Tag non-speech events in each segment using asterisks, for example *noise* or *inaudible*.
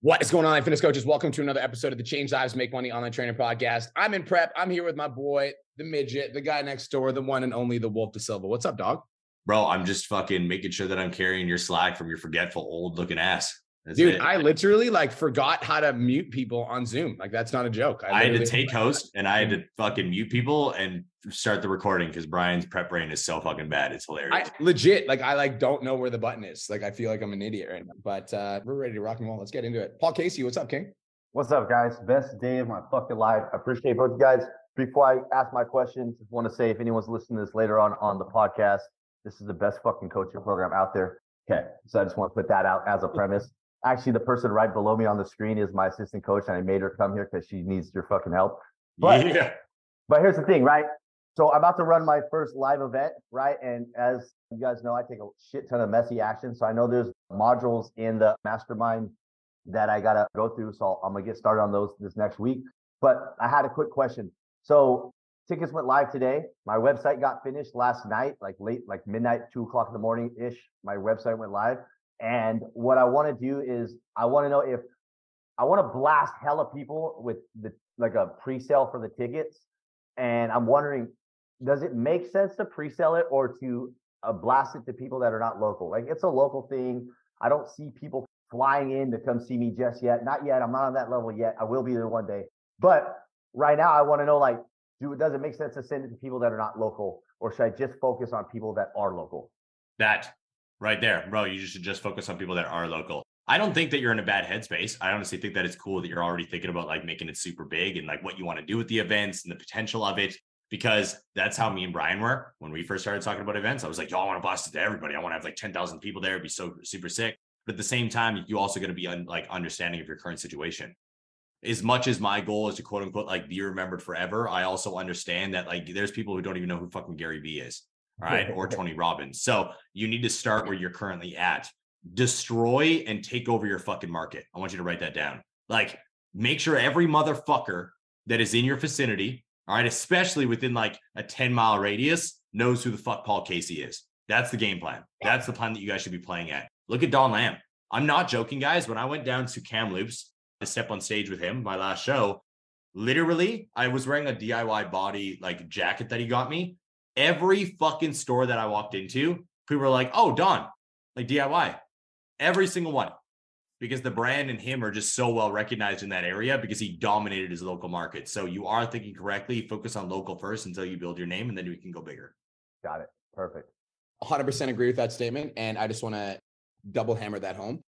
What is going on, fitness coaches? Welcome to another episode of the Change Lives Make Money Online Trainer Podcast. I'm in prep. I'm here with my boy, the midget, the guy next door, the one and only the Wolf de Silva. What's up, dog? Bro, I'm just fucking making sure that I'm carrying your slack from your forgetful old looking ass. That's Dude, it. I literally like forgot how to mute people on Zoom. Like that's not a joke. I, I had to take host and I had to fucking mute people and start the recording because Brian's prep brain is so fucking bad. It's hilarious. I, legit, like I like don't know where the button is. Like I feel like I'm an idiot right now. But uh we're ready to rock and roll. Let's get into it. Paul Casey, what's up, King? What's up, guys? Best day of my fucking life. I appreciate both you guys. Before I ask my questions, I want to say if anyone's listening to this later on on the podcast, this is the best fucking coaching program out there. Okay, so I just want to put that out as a premise actually the person right below me on the screen is my assistant coach and i made her come here because she needs your fucking help. But yeah. but here's the thing right? So i'm about to run my first live event right? And as you guys know i take a shit ton of messy action. So i know there's modules in the mastermind that i gotta go through. So i'm gonna get started on those this next week. But i had a quick question. So tickets went live today. My website got finished last night like late like midnight two o'clock in the morning ish my website went live and what I want to do is I want to know if I want to blast hella people with the like a pre-sale for the tickets. And I'm wondering, does it make sense to pre-sell it or to uh, blast it to people that are not local? Like it's a local thing. I don't see people flying in to come see me just yet. Not yet. I'm not on that level yet. I will be there one day. But right now, I want to know like, do it does it make sense to send it to people that are not local, or should I just focus on people that are local? That right there, bro. You should just focus on people that are local. I don't think that you're in a bad headspace. I honestly think that it's cool that you're already thinking about like making it super big and like what you want to do with the events and the potential of it. Because that's how me and Brian were when we first started talking about events. I was like, yo, I want to blast it to everybody. I want to have like 10,000 people there. It'd be so super sick. But at the same time, you also going to be un- like understanding of your current situation. As much as my goal is to quote unquote like be remembered forever, I also understand that like there's people who don't even know who fucking Gary Vee is right? or Tony Robbins. So you need to start where you're currently at. Destroy and take over your fucking market. I want you to write that down. Like, make sure every motherfucker that is in your vicinity, all right, especially within like a 10 mile radius, knows who the fuck Paul Casey is. That's the game plan. That's the plan that you guys should be playing at. Look at Don Lamb. I'm not joking, guys. When I went down to Kamloops to step on stage with him, my last show, literally, I was wearing a DIY body like jacket that he got me every fucking store that I walked into, people were like, oh, Don, like DIY. Every single one. Because the brand and him are just so well recognized in that area because he dominated his local market. So you are thinking correctly. Focus on local first until you build your name and then we can go bigger. Got it. Perfect. 100% agree with that statement. And I just want to double hammer that home.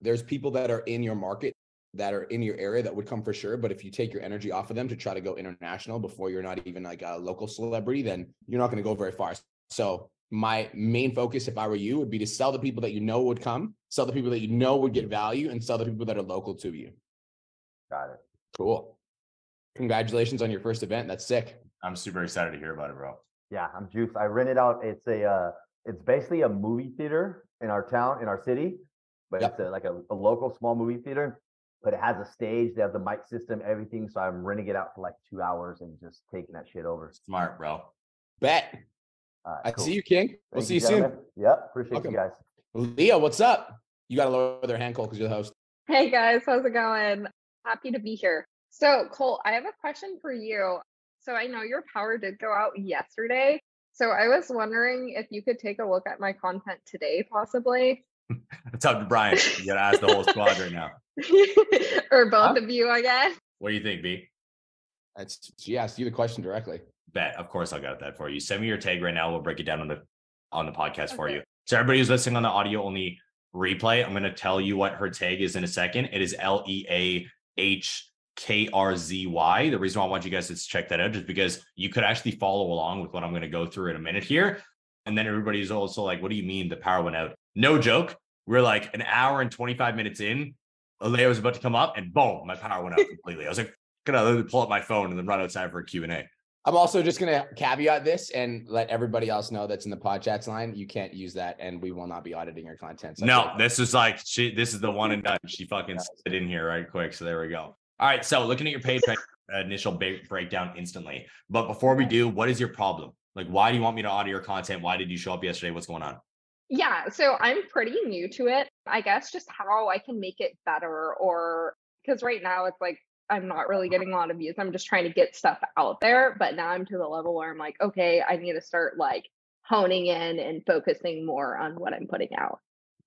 There's people that are in your market that are in your area that would come for sure. But if you take your energy off of them to try to go international before you're not even like a local celebrity, then you're not going to go very far. So my main focus, if I were you, would be to sell the people that you know would come, sell the people that you know would get value, and sell the people that are local to you. Got it. Cool. Congratulations on your first event. That's sick. I'm super excited to hear about it, bro. Yeah, I'm juiced. I rented out. It's a. Uh, it's basically a movie theater in our town, in our city, but yep. it's a, like a, a local small movie theater but it has a stage. They have the mic system, everything. So I'm renting it out for like two hours and just taking that shit over. Smart, bro. Bet. Right, I cool. see you, King. We'll see you, soon. Yep. Appreciate Welcome. you guys. Leah, what's up? You got to lower their hand, Cole, because you're the host. Hey guys, how's it going? Happy to be here. So, Cole, I have a question for you. So, I know your power did go out yesterday. So, I was wondering if you could take a look at my content today, possibly. *laughs* it's up to Brian. You got to ask the whole squad right now. *laughs* or both of you, I guess. What do you think, B? That's she asked you the question directly. Bet, of course, I got that for you. Send me your tag right now. We'll break it down on the on the podcast okay. for you. So everybody who's listening on the audio only replay, I'm going to tell you what her tag is in a second. It is L E A H K R Z Y. The reason why I want you guys to check that out is because you could actually follow along with what I'm going to go through in a minute here. And then everybody's also like, what do you mean the power went out? No joke. We're like an hour and 25 minutes in. Alea was about to come up and boom, my power went out completely. I was like, gonna literally pull up my phone and then run outside for a Q&A. I'm also just going to caveat this and let everybody else know that's in the pod chats line. You can't use that, and we will not be auditing your content. So no, this is like she. This is the one and done. She fucking sit in here right quick. So there we go. All right. So looking at your page *laughs* initial breakdown instantly. But before we do, what is your problem? Like, why do you want me to audit your content? Why did you show up yesterday? What's going on? Yeah, so I'm pretty new to it. I guess just how I can make it better or because right now it's like I'm not really getting a lot of views. I'm just trying to get stuff out there, but now I'm to the level where I'm like, okay, I need to start like honing in and focusing more on what I'm putting out.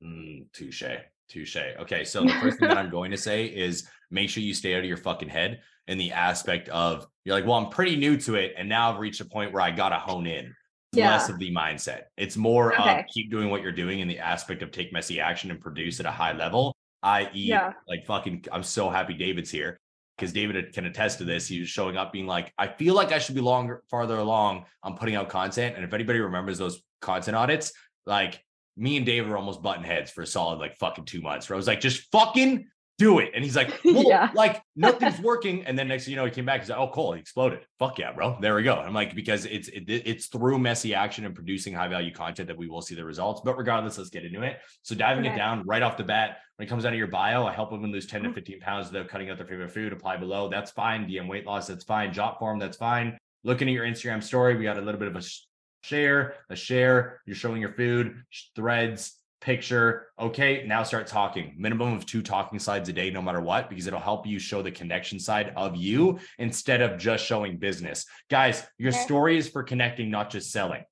Mm, touche. Touche. Okay. *laughs* So the first thing that I'm going to say is make sure you stay out of your fucking head in the aspect of you're like, well, I'm pretty new to it. And now I've reached a point where I got to hone in. Yeah. Less of the mindset. It's more Okay. of keep doing what you're doing in the aspect of take messy action and produce at a high level, i.e., Yeah. like fucking, I'm so happy David's here because David can attest to this. He was showing up being like, I feel like I should be longer, farther along on putting out content. And if anybody remembers those content audits, like me and David were almost button heads for a solid like fucking two months where I was like, just fucking do it. And he's like, *laughs* well, Yeah. like nothing's *laughs* working. And then next thing you know, he came back. He's like, oh, cool, he exploded. Fuck yeah, bro. There we go. I'm like, because it's it, it's through messy action and producing high value content that we will see the results. But regardless, let's get into it. So diving it down right off the bat, when it comes out of your bio, I help women lose 10 to Mhm. 15 pounds without cutting out their favorite food. Apply below. That's fine. DM weight loss. That's fine. Job form. That's fine. Looking at your Instagram story, we got a little bit of a sh- share, a share. You're showing your food, threads, picture. Okay, now start talking. Minimum of two talking slides a day, no matter what, because it'll help you show the connection side of you instead of just showing business. Guys, your Okay. story is for connecting, not just selling.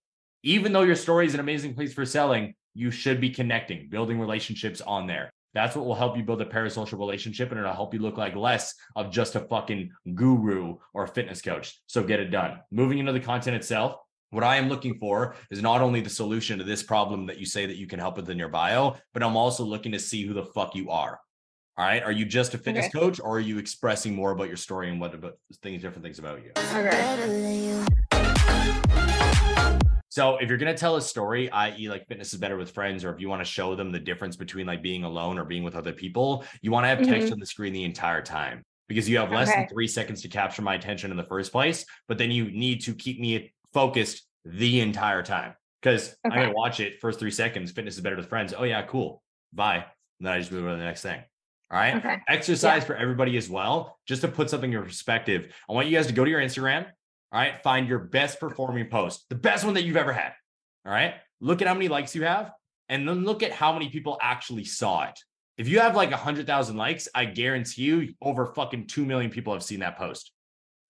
Even though your story is an amazing place for selling, you should be connecting, building relationships on there. That's what will help you build a parasocial relationship and it'll help you look like less of just a fucking guru or fitness coach. So get it done. Moving into the content itself, what I am looking for is not only the solution to this problem that you say that you can help with in your bio, but I'm also looking to see who the fuck you are. All right. Are you just a fitness Okay. coach or are you expressing more about your story and what about things, different things about you? Okay. So if you're gonna tell a story, i.e., like fitness is better with friends, or if you want to show them the difference between like being alone or being with other people, you want to have text mm-hmm. on the screen the entire time because you have less than three seconds to capture my attention in the first place. But then you need to keep me focused the entire time because I'm gonna watch it first three seconds. Fitness is better with friends. Oh yeah, cool. Bye. And then I just move on to the next thing. All right. Okay. Exercise for everybody as well. Just to put something in perspective, I want you guys to go to your Instagram. All right. Find your best performing post, the best one that you've ever had. All right. Look at how many likes you have and then look at how many people actually saw it. If you have like a 100,000 likes, I guarantee you over fucking 2 million people have seen that post.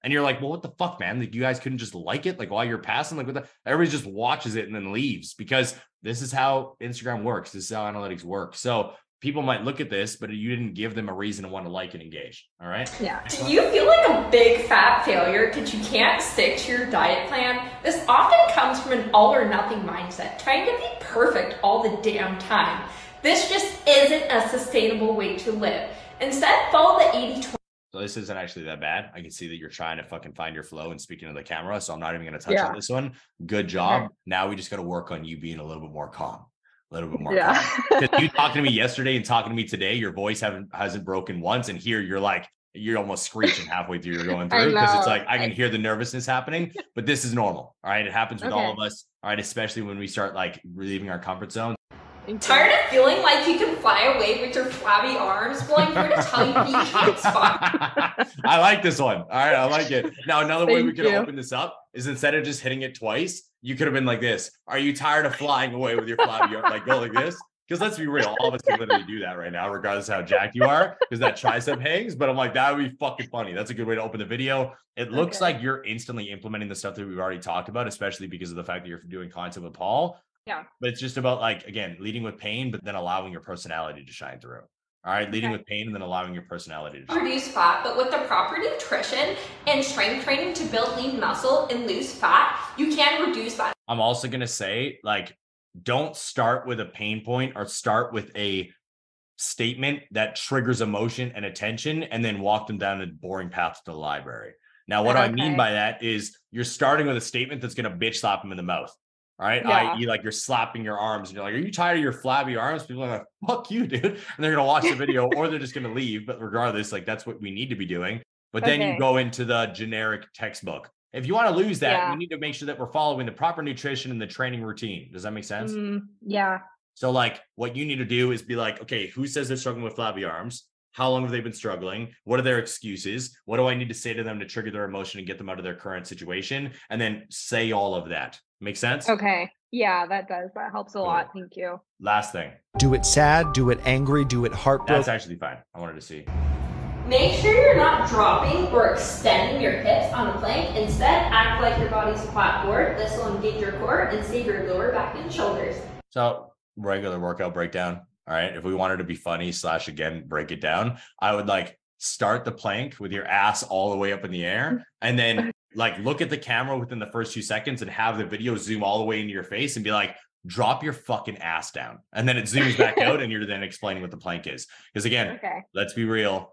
And you're like, well, what the fuck, man? Like, you guys couldn't just like it? Like, while you're passing, like, the? Everybody just watches it and then leaves because this is how Instagram works. This is how analytics work. So people might look at this, but you didn't give them a reason to want to like and engage. All right. Yeah. Do you feel like a big fat failure because you can't stick to your diet plan? This often comes from an all or nothing mindset, trying to be perfect all the damn time. This just isn't a sustainable way to live. Instead, follow the 80 20. So this isn't actually that bad. I can see that you're trying to fucking find your flow and speaking to the camera. So I'm not even going to touch Yeah. on this one. Good job. Now we just got to work on you being a little bit more calm, a little bit more Yeah. calm. Because you *laughs* talking to me yesterday and talking to me today, your voice haven't hasn't broken once, and here you're like you're almost screeching halfway through you're going *laughs* through because it's like I can hear the nervousness happening, *laughs* but this is normal. All right, it happens with all of us. All right, especially when we start like leaving our comfort zone. Tired of feeling like you can fly away with your flabby arms? Well, I'm here to tell you you can't spot. I like this one. All right, I like it. Now, another way we could you. open this up is instead of just hitting it twice, you could have been like this. Are you tired of flying away with your flabby arm? Like go like this. Because let's be real, all of us can literally do that right now, regardless of how jacked you are, because that tricep hangs. But I'm like, that would be fucking funny. That's a good way to open the video. It looks Okay. like you're instantly implementing the stuff that we've already talked about, especially because of the fact that you're doing content with Paul. Yeah. But it's just about like again, leading with pain, but then allowing your personality to shine through. All right, leading Okay. with pain and then allowing your personality to shine. reduce fat, but with the proper nutrition and strength training to build lean muscle and lose fat, you can reduce that. I'm also going to say, like, don't start with a pain point or start with a statement that triggers emotion and attention and then walk them down a boring path to the library. Now, what I mean by that is you're starting with a statement that's going to bitch slap them in the mouth. All right. Yeah. I.e., like you're slapping your arms and you're like, Are you tired of your flabby arms? People are like, Fuck you, dude. And they're going to watch the video or they're just going to leave. But regardless, like that's what we need to be doing. But then you go into the generic textbook. If you want to lose that, Yeah. we need to make sure that we're following the proper nutrition and the training routine. Does that make sense? Mm, yeah. So, like, what you need to do is be like, okay, who says they're struggling with flabby arms? How long have they been struggling? What are their excuses? What do I need to say to them to trigger their emotion and get them out of their current situation? And then say all of that. Make sense? Okay. Yeah, that does. That helps a Cool. lot. Thank you. Last thing. Do it sad, do it angry, do it heartbroken. That's actually fine. I wanted to see. Make sure you're not dropping or extending your hips on a plank. Instead, act like your body's a clapboard. This will engage your core and save your lower back and shoulders. So regular workout breakdown. All right. If we wanted to be funny slash again break it down, I would like start the plank with your ass all the way up in the air, and then like look at the camera within the first few seconds and have the video zoom all the way into your face and be like, drop your fucking ass down, and then it zooms back out, and you're then explaining what the plank is. Because again, *laughs* Okay. let's be real,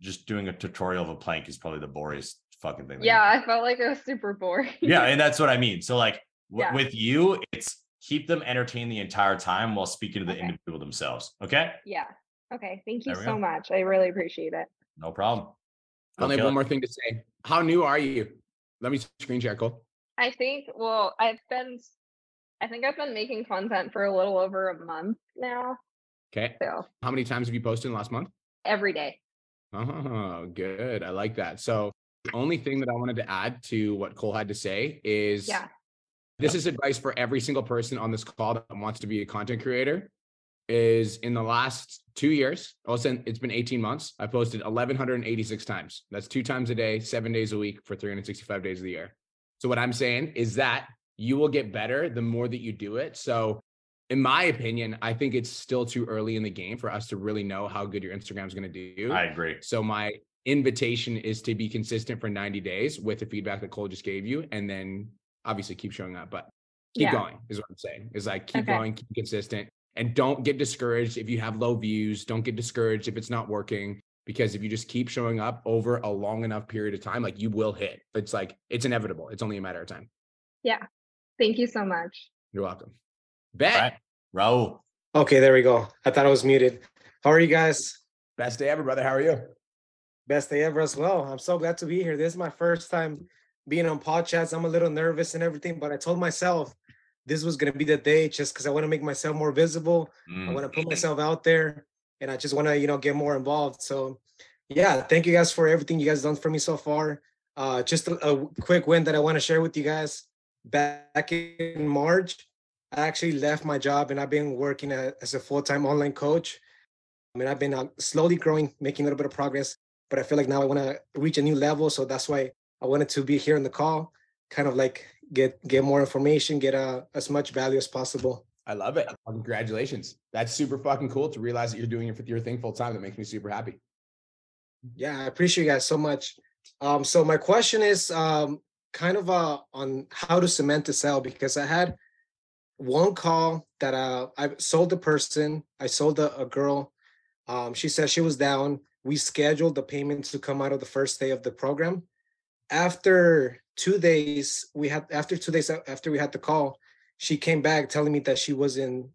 just doing a tutorial of a plank is probably the boringest fucking thing. Yeah, I felt like it was super boring. yeah and that's what i mean so like *laughs* w- Yeah. with you it's keep them entertained the entire time while speaking to the Okay. individual themselves okay Yeah. Okay. Thank you so go. much. I really appreciate it. no problem I only have one it. more thing to say. How new are you? Let me screen share, Cole. I think, well, I've been, I think I've been making content for a little over a month now. Okay. So How many times have you posted in the last month? every day. Oh, good. I like that. So the only thing that I wanted to add to what Cole had to say is Yeah. this is advice for every single person on this call that wants to be a content creator. Is in the last two years, also it's been 18 months. I posted 1186 times. That's two times a day, seven days a week for 365 days of the year. So what I'm saying is that you will get better the more that you do it. So in my opinion, I think it's still too early in the game for us to really know how good your Instagram is going to do. i agree So my invitation is to be consistent for 90 days with the feedback that Cole just gave you, and then obviously keep showing up. But keep Yeah. going is what I'm saying. Is like keep Okay. going, keep consistent, and don't get discouraged if you have low views. Don't get discouraged if it's not working. Because if you just keep showing up over a long enough period of time, like you will hit. It's like it's inevitable. It's only a matter of time. Yeah. Thank you so much. You're welcome. Bet. All right raul Okay, there we go. I thought I was muted. How are you guys? Best day ever, brother. How are you? Best day ever as well. I'm so glad to be here. This is my first time being on pod chats. I'm a little nervous and everything, but I told myself this was gonna be the day just because I want to make myself more visible. I Mm. want to put *laughs* myself out there and I just want to, you know, get more involved. So yeah, thank you guys for everything you guys done for me so far. Uh just a, a quick win that I want to share with you guys. Back in March, I actually left my job and I've been working as a full-time online coach. I mean, I've been uh, slowly growing, making a little bit of progress, but I feel like now I want to reach a new level. So that's why I wanted to be here in the call, kind of like get get more information, get uh, as much value as possible. I love it. Congratulations. That's super fucking cool to realize that you're doing your, your thing full time. That makes me super happy. Yeah, I appreciate you guys so much. Um, so my question is um, kind of uh, on how to cement the sale because I had one call that uh, I sold the person. I sold a, a girl. Um, she said she was down. We scheduled the payment to come out of the first day of the program. After two days, we had after two days after we had the call, she came back telling me that she wasn't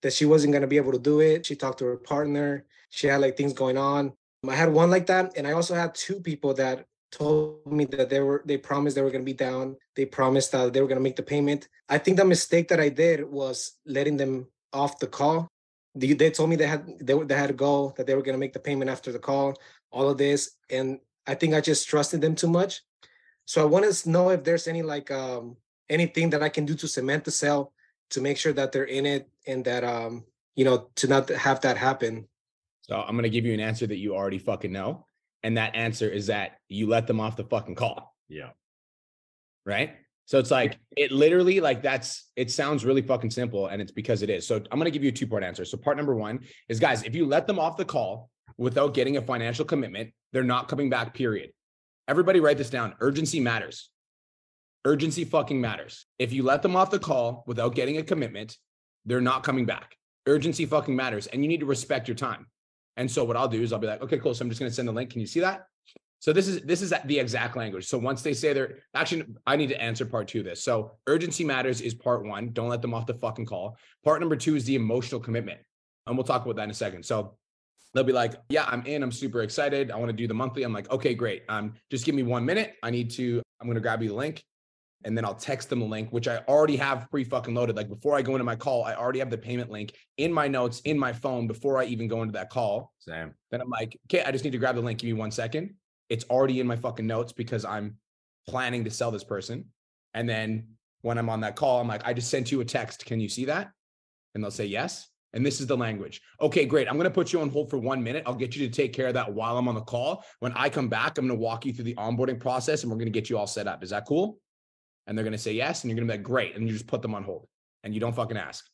that she wasn't gonna be able to do it. She talked to her partner. She had like things going on. I had one like that, and I also had two people that told me that they were they promised they were gonna be down. They promised that they were gonna make the payment. I think the mistake that I did was letting them off the call. They, they told me they had they, they had to go, that they were gonna make the payment after the call, all of this, and I think I just trusted them too much. So I want to know if there's any like um anything that I can do to cement the sale to make sure that they're in it and that um you know to not have that happen. So I'm gonna give you an answer that you already fucking know, and that answer is that you let them off the fucking call, yeah right? So it's like it literally like that's it sounds really fucking simple, and it's because it is. So I'm gonna give you a two part answer. So part number one is guys, if you let them off the call without getting a financial commitment, they're not coming back. Period. Everybody write this down. Urgency matters. Urgency fucking matters. If you let them off the call without getting a commitment, they're not coming back. Urgency fucking matters, and you need to respect your time. And so what I'll do is I'll be like, okay, cool. So I'm just going to send the link. Can you see that? So this is this is the exact language. So once they say they're actually, I need to answer part two of this. So urgency matters is part one. Don't let them off the fucking call. Part number two is the emotional commitment, and we'll talk about that in a second. So they'll be like, yeah, I'm in. I'm super excited. I want to do the monthly. I'm like, okay, great. Um, just give me one minute. I need to. I'm going to grab you the link and then I'll text them the link, which I already have pre fucking loaded. Like before I go into my call, I already have the payment link in my notes in my phone before I even go into that call. same Then I'm like, okay, I just need to grab the link. Give me one second. It's already in my fucking notes because I'm planning to sell this person. And then when I'm on that call, I'm like, I just sent you a text. Can you see that? And they'll say yes. And this is the language. Okay, great. I'm going to put you on hold for one minute. I'll get you to take care of that while I'm on the call. When I come back, I'm going to walk you through the onboarding process and we're going to get you all set up. Is that cool? And they're going to say yes. And you're going to be like, great. And you just put them on hold and you don't fucking ask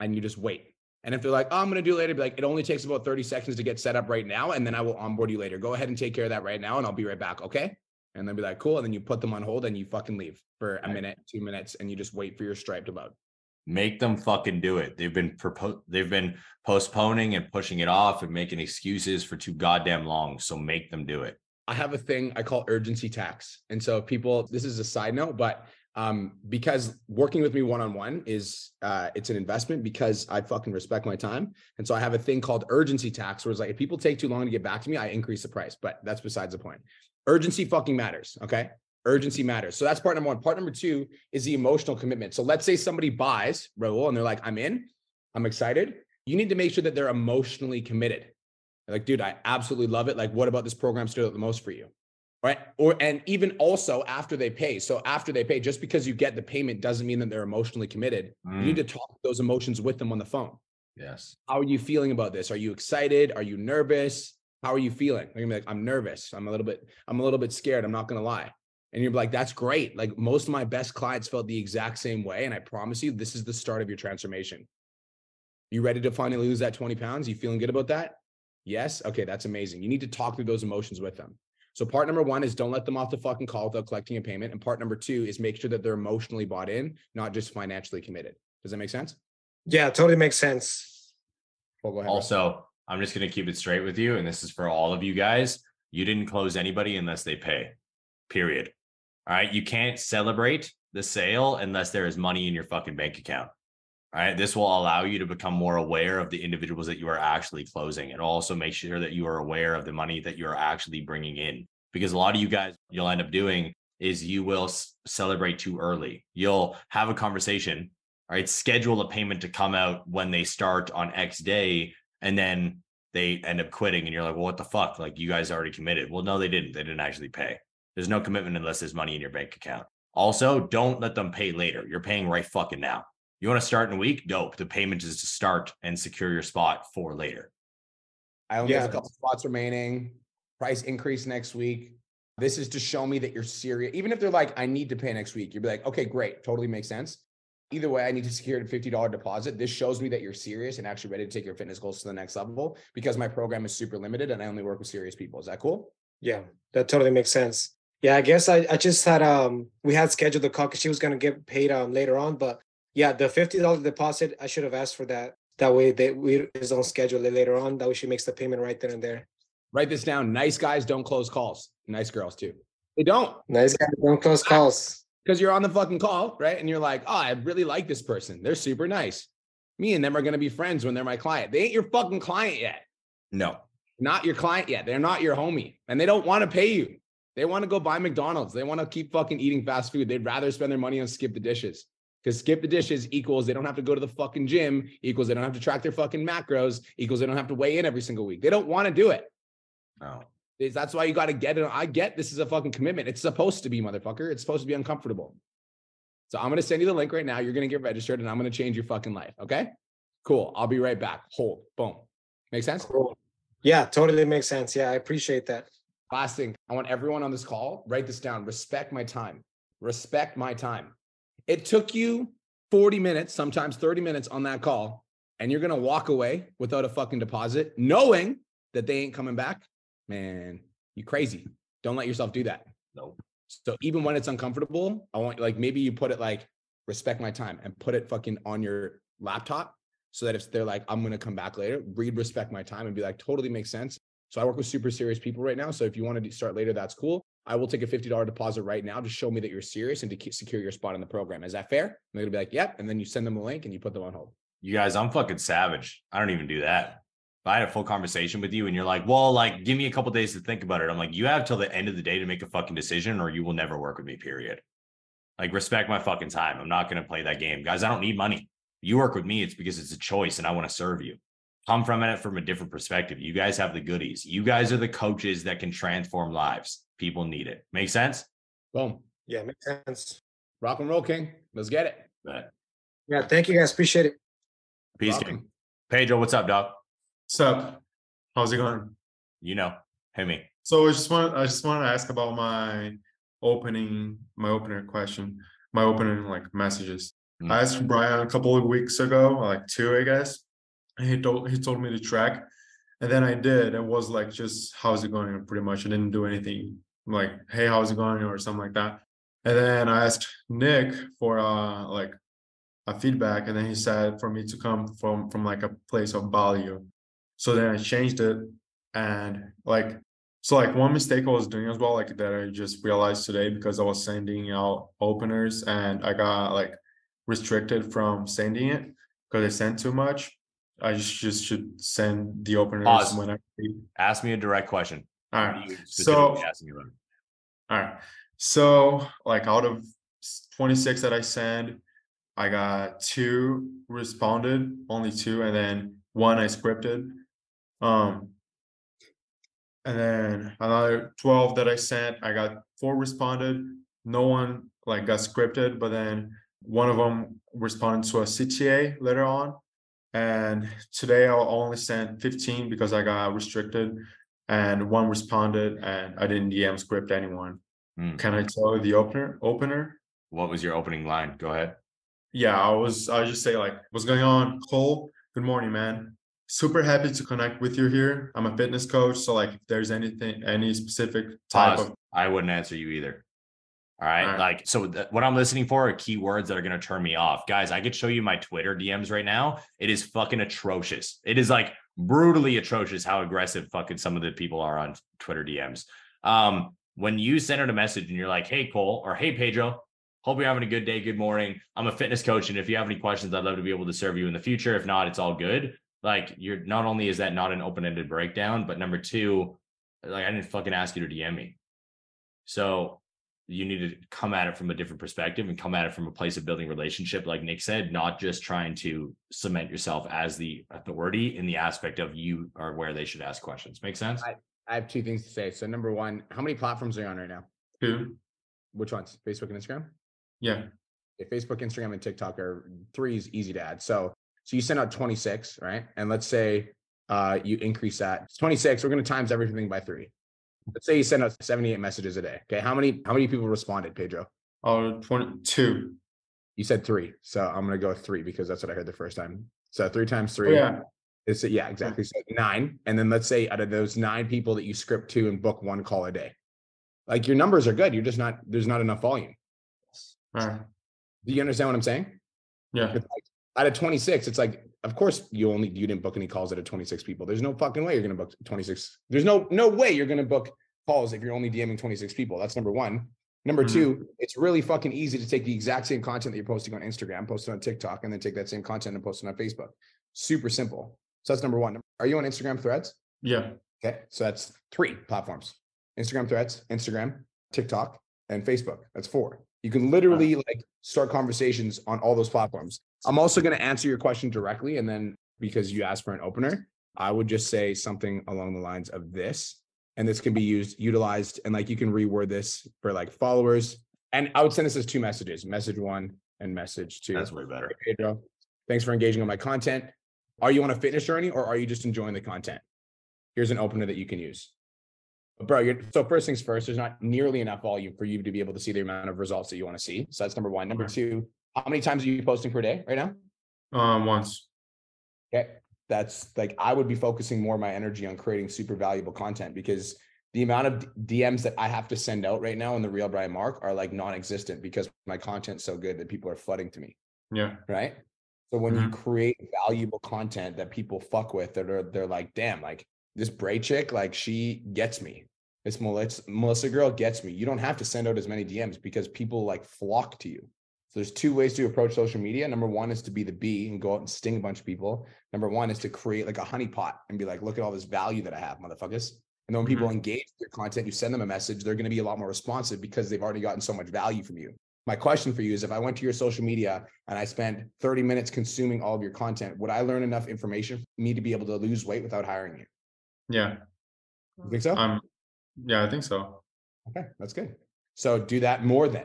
and you just wait. And if they're like, oh, I'm going to do it later, be like, it only takes about 30 seconds to get set up right now. And then I will onboard you later. Go ahead and take care of that right now. And I'll be right back. Okay. And they'll be like, cool. And then you put them on hold and you fucking leave for a minute, two minutes, and you just wait for your stripe to load. Make them fucking do it. They've been propo- they've been postponing and pushing it off and making excuses for too goddamn long. So make them do it. I have a thing I call urgency tax. And so people, this is a side note, but um, because working with me one-on-one is uh, it's an investment because I fucking respect my time. And so I have a thing called urgency tax where it's like if people take too long to get back to me, I increase the price, but that's besides the point. Urgency fucking matters. Okay. Urgency matters. So that's part number one. Part number two is the emotional commitment. So let's say somebody buys Raul and they're like, I'm in, I'm excited. You need to make sure that they're emotionally committed. Like, dude, I absolutely love it. Like, what about this program stood out the most for you? Right. Or, and even also after they pay. So after they pay, just because you get the payment doesn't mean that they're emotionally committed. You need mm. to talk those emotions with them on the phone. Yes. How are you feeling about this? Are you excited? Are you nervous? How are you feeling? You're gonna be like, I'm nervous. I'm a little bit, I'm a little bit scared. I'm not gonna lie. And you're like, that's great. Like most of my best clients felt the exact same way. And I promise you, this is the start of your transformation. You ready to finally lose that 20 pounds? You feeling good about that? Yes. Okay, that's amazing. You need to talk through those emotions with them. So part number one is don't let them off the fucking call without collecting a payment. And part number two is make sure that they're emotionally bought in, not just financially committed. Does that make sense? Yeah, totally makes sense. Well, go ahead. Russ. Also, I'm just going to keep it straight with you. And this is for all of you guys. You didn't close anybody unless they pay, period. All right. You can't celebrate the sale unless there is money in your fucking bank account. All right. This will allow you to become more aware of the individuals that you are actually closing and also make sure that you are aware of the money that you are actually bringing in. Because a lot of you guys, you'll end up doing is you will celebrate too early. You'll have a conversation, all right, schedule a payment to come out when they start on X day, and then they end up quitting. And you're like, well, what the fuck? Like, you guys already committed. Well, no, they didn't. They didn't actually pay. There's no commitment unless there's money in your bank account. Also, don't let them pay later. You're paying right fucking now. You want to start in a week? Dope. The payment is to start and secure your spot for later. I only have a couple spots remaining. Price increase next week. This is to show me that you're serious. Even if they're like, I need to pay next week, you'd be like, okay, great. Totally makes sense. Either way, I need to secure a $50 deposit. This shows me that you're serious and actually ready to take your fitness goals to the next level because my program is super limited and I only work with serious people. Is that cool? Yeah, that totally makes sense. Yeah, I guess I, I just had um we had scheduled the call because she was gonna get paid um later on, but yeah, the fifty dollar deposit I should have asked for that. That way they we is on schedule it later on. That way she makes the payment right then and there. Write this down. Nice guys don't close calls. Nice girls too. They don't Nice guys don't close calls. *laughs* because you're on the fucking call, right? And you're like, oh, I really like this person. They're super nice. Me and them are going to be friends when they're my client. They ain't your fucking client yet. No. Not your client yet. They're not your homie and they don't want to pay you. They want to go buy McDonald's. They want to keep fucking eating fast food. They'd rather spend their money on skip the dishes because skip the dishes equals they don't have to go to the fucking gym, equals they don't have to track their fucking macros, equals they don't have to weigh in every single week. They don't want to do it. No. That's why you got to get it. I get this is a fucking commitment. It's supposed to be, motherfucker. It's supposed to be uncomfortable. So I'm gonna send you the link right now. You're gonna get registered, and I'm gonna change your fucking life. Okay? Cool. I'll be right back. Hold. Boom. Make sense? Cool. Yeah, totally makes sense. Yeah, I appreciate that. Last thing, I want everyone on this call write this down. Respect my time. Respect my time. It took you 40 minutes, sometimes 30 minutes on that call, and you're gonna walk away without a fucking deposit, knowing that they ain't coming back. Man, you crazy. Don't let yourself do that. No. So even when it's uncomfortable, I want like maybe you put it like respect my time and put it fucking on your laptop so that if they're like, I'm gonna come back later, read respect my time and be like, totally makes sense. So I work with super serious people right now. So if you want to start later, that's cool. I will take a $50 deposit right now to show me that you're serious and to secure your spot in the program. Is that fair? And they're gonna be like, yep. And then you send them a link and you put them on hold. You guys, I'm fucking savage. I don't even do that. If I had a full conversation with you and you're like, well, like, give me a couple days to think about it. I'm like, you have till the end of the day to make a fucking decision or you will never work with me, period. Like, respect my fucking time. I'm not going to play that game. Guys, I don't need money. You work with me, it's because it's a choice and I want to serve you. Come from it from a different perspective. You guys have the goodies. You guys are the coaches that can transform lives. People need it. Make sense? Boom. Yeah, makes sense. Rock and roll, King. Let's get it. But Yeah, thank you guys. Appreciate it. peace, Welcome. King. Pedro, what's up, dog? What's up? How's it going? You know, hey me. So I just want I just want to ask about my opening my opener question, my opening like messages. Mm. I asked Brian a couple of weeks ago, like two, I guess. He told he told me to track, and then I did. It was like just how's it going, pretty much. I didn't do anything like hey how's it going or something like that. And then I asked Nick for uh like a feedback, and then he said for me to come from from like a place of value. So then I changed it, and like so like one mistake I was doing as well, like that I just realized today because I was sending out openers and I got like restricted from sending it because I sent too much. I just just should send the openers Pause. when I Ask me a direct question. all right. So asking about? all right. So like out of 26 that I sent, I got two responded, only two, and then one I scripted. Um and then another 12 that I sent, I got four responded. No one like got scripted, but then one of them responded to a CTA later on. And today I'll only send 15 because I got restricted and one responded and I didn't DM script anyone. Hmm. Can I tell you the opener opener? What was your opening line? Go ahead. Yeah, I was I just say like, what's going on? Cole, good morning, man. Super happy to connect with you here. I'm a fitness coach. So like if there's anything, any specific type Pause. of I wouldn't answer you either. All right. All right. Like, so th- what I'm listening for are keywords that are going to turn me off. Guys, I could show you my Twitter DMs right now. It is fucking atrocious. It is like brutally atrocious how aggressive fucking some of the people are on Twitter DMs. Um, when you send out a message and you're like, hey, Cole, or hey, Pedro, hope you're having a good day. Good morning. I'm a fitness coach. And if you have any questions, I'd love to be able to serve you in the future. If not, it's all good. Like, you're not only is that not an open ended breakdown, but number two, like, I didn't fucking ask you to DM me. So you need to come at it from a different perspective and come at it from a place of building relationship, like Nick said, not just trying to cement yourself as the authority in the aspect of you are where they should ask questions. Make sense? I- I have two things to say. So number one, how many platforms are you on right now? two. Which ones? Facebook and Instagram? Yeah. Okay, Facebook, Instagram, and TikTok are three is easy to add. So so you send out 26, right? And let's say uh you increase that. It's 26. We're gonna times everything by three. Let's say you send out 78 messages a day. Okay. How many how many people responded, Pedro? Oh, 22. You said three. So I'm gonna go with three because that's what I heard the first time. So three times Oh, three. yeah. Is yeah, exactly. So nine. And then let's say out of those nine people that you script to and book one call a day. Like your numbers are good. You're just not there's not enough volume. All right. Do you understand what I'm saying? Yeah. Like, out of 26, it's like, of course, you only you didn't book any calls out of 26 people. There's no fucking way you're gonna book 26. There's no no way you're gonna book calls if you're only DMing 26 people. That's number one. Number Mhm. two, it's really fucking easy to take the exact same content that you're posting on Instagram, post it on TikTok, and then take that same content and post it on Facebook. Super simple. So that's number one. Are you on Instagram threads? Yeah. Okay. So that's three platforms. Instagram threads, Instagram, TikTok, and Facebook. That's four. You can literally like start conversations on all those platforms. I'm also going to answer your question directly. And then because you asked for an opener, I would just say something along the lines of this. And this can be used, utilized, and like you can reword this for like followers. And I would send this as two messages message one and message two. That's way better. Pedro, thanks for engaging on my content. Are you on a fitness journey or are you just enjoying the content? Here's an opener that you can use. Bro, you're, so first things first, there's not nearly enough volume for you to be able to see the amount of results that you want to see. So that's number one. Number two, how many times are you posting per day right now? Um, once. Okay. That's like I would be focusing more of my energy on creating super valuable content because the amount of DMs that I have to send out right now in the real Brian Mark are like non-existent because my content's so good that people are flooding to me. Yeah. right? So when you create valuable content that people fuck with, that are they're like, damn, like this Bray chick, like she gets me. This Melissa, Melissa girl gets me. You don't have to send out as many DMs because people like flock to you. So there's two ways to approach social media. Number one is to be the bee and go out and sting a bunch of people. Number one is to create like a honeypot and be like, look at all this value that I have, motherfuckers. And then when people engage with your content, you send them a message, they're going to be a lot more responsive because they've already gotten so much value from you. My question for you is if I went to your social media and I spent 30 minutes consuming all of your content, would I learn enough information for me to be able to lose weight without hiring you? Yeah. You think so? Um, yeah, I think so. Okay, that's good. So do that more than.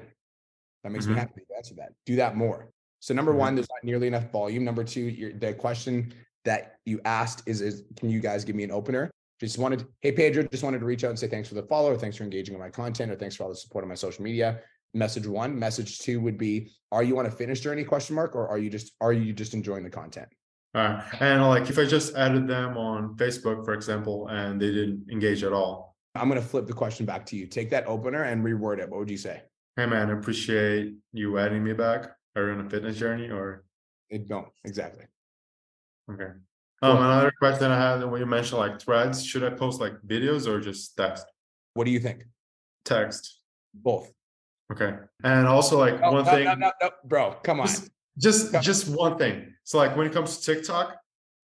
That makes Mhm. me happy to answer that. Do that more. So number Mhm. one, there's not nearly enough volume. Number two, your, the question that you asked is, is can you guys give me an opener? Just wanted, hey Pedro, just wanted to reach out and say thanks for the follow, or thanks for engaging on my content, or thanks for all the support on my social media. Message one. Message two would be, are you on a fitness journey? Question mark, or are you just are you just enjoying the content? Alright, and like if I just added them on Facebook, for example, and they didn't engage at all. I'm gonna flip the question back to you. Take that opener and reword it. What would you say? Hey man, I appreciate you adding me back. Are you on a fitness journey or It don't exactly. okay? Um, another question I had when you mentioned like threads, should I post like videos or just text? What do you think? Text. Both. Okay. And also like No, one no, thing. no, no, no, bro, come on. Just, just Go. just one thing. So like when it comes to TikTok,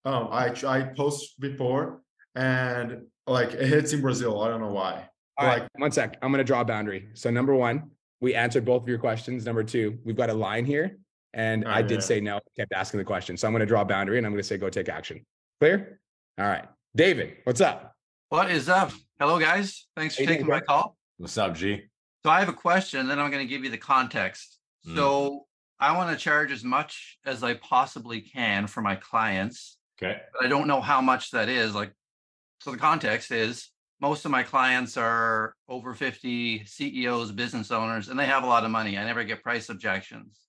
um, I I post before and like it hits in Brazil. I don't know why. All right, like- one sec. I'm gonna draw a boundary. So number one, we answered both of your questions. Number two, we've got a line here. And Oh, I did yeah. say no, kept asking the question. So I'm gonna draw a boundary and I'm gonna say go take action. Clear? All right. David, what's up? What is up? Hello, guys. Thanks for How you doing, taking my call. What's up, G? So I have a question, and then I'm going to give you the context. Mm. So I want to charge as much as I possibly can for my clients, Okay. but I don't know how much that is. Like, so the context is most of my clients are over 50 CEOs, business owners, and they have a lot of money. I never get price objections.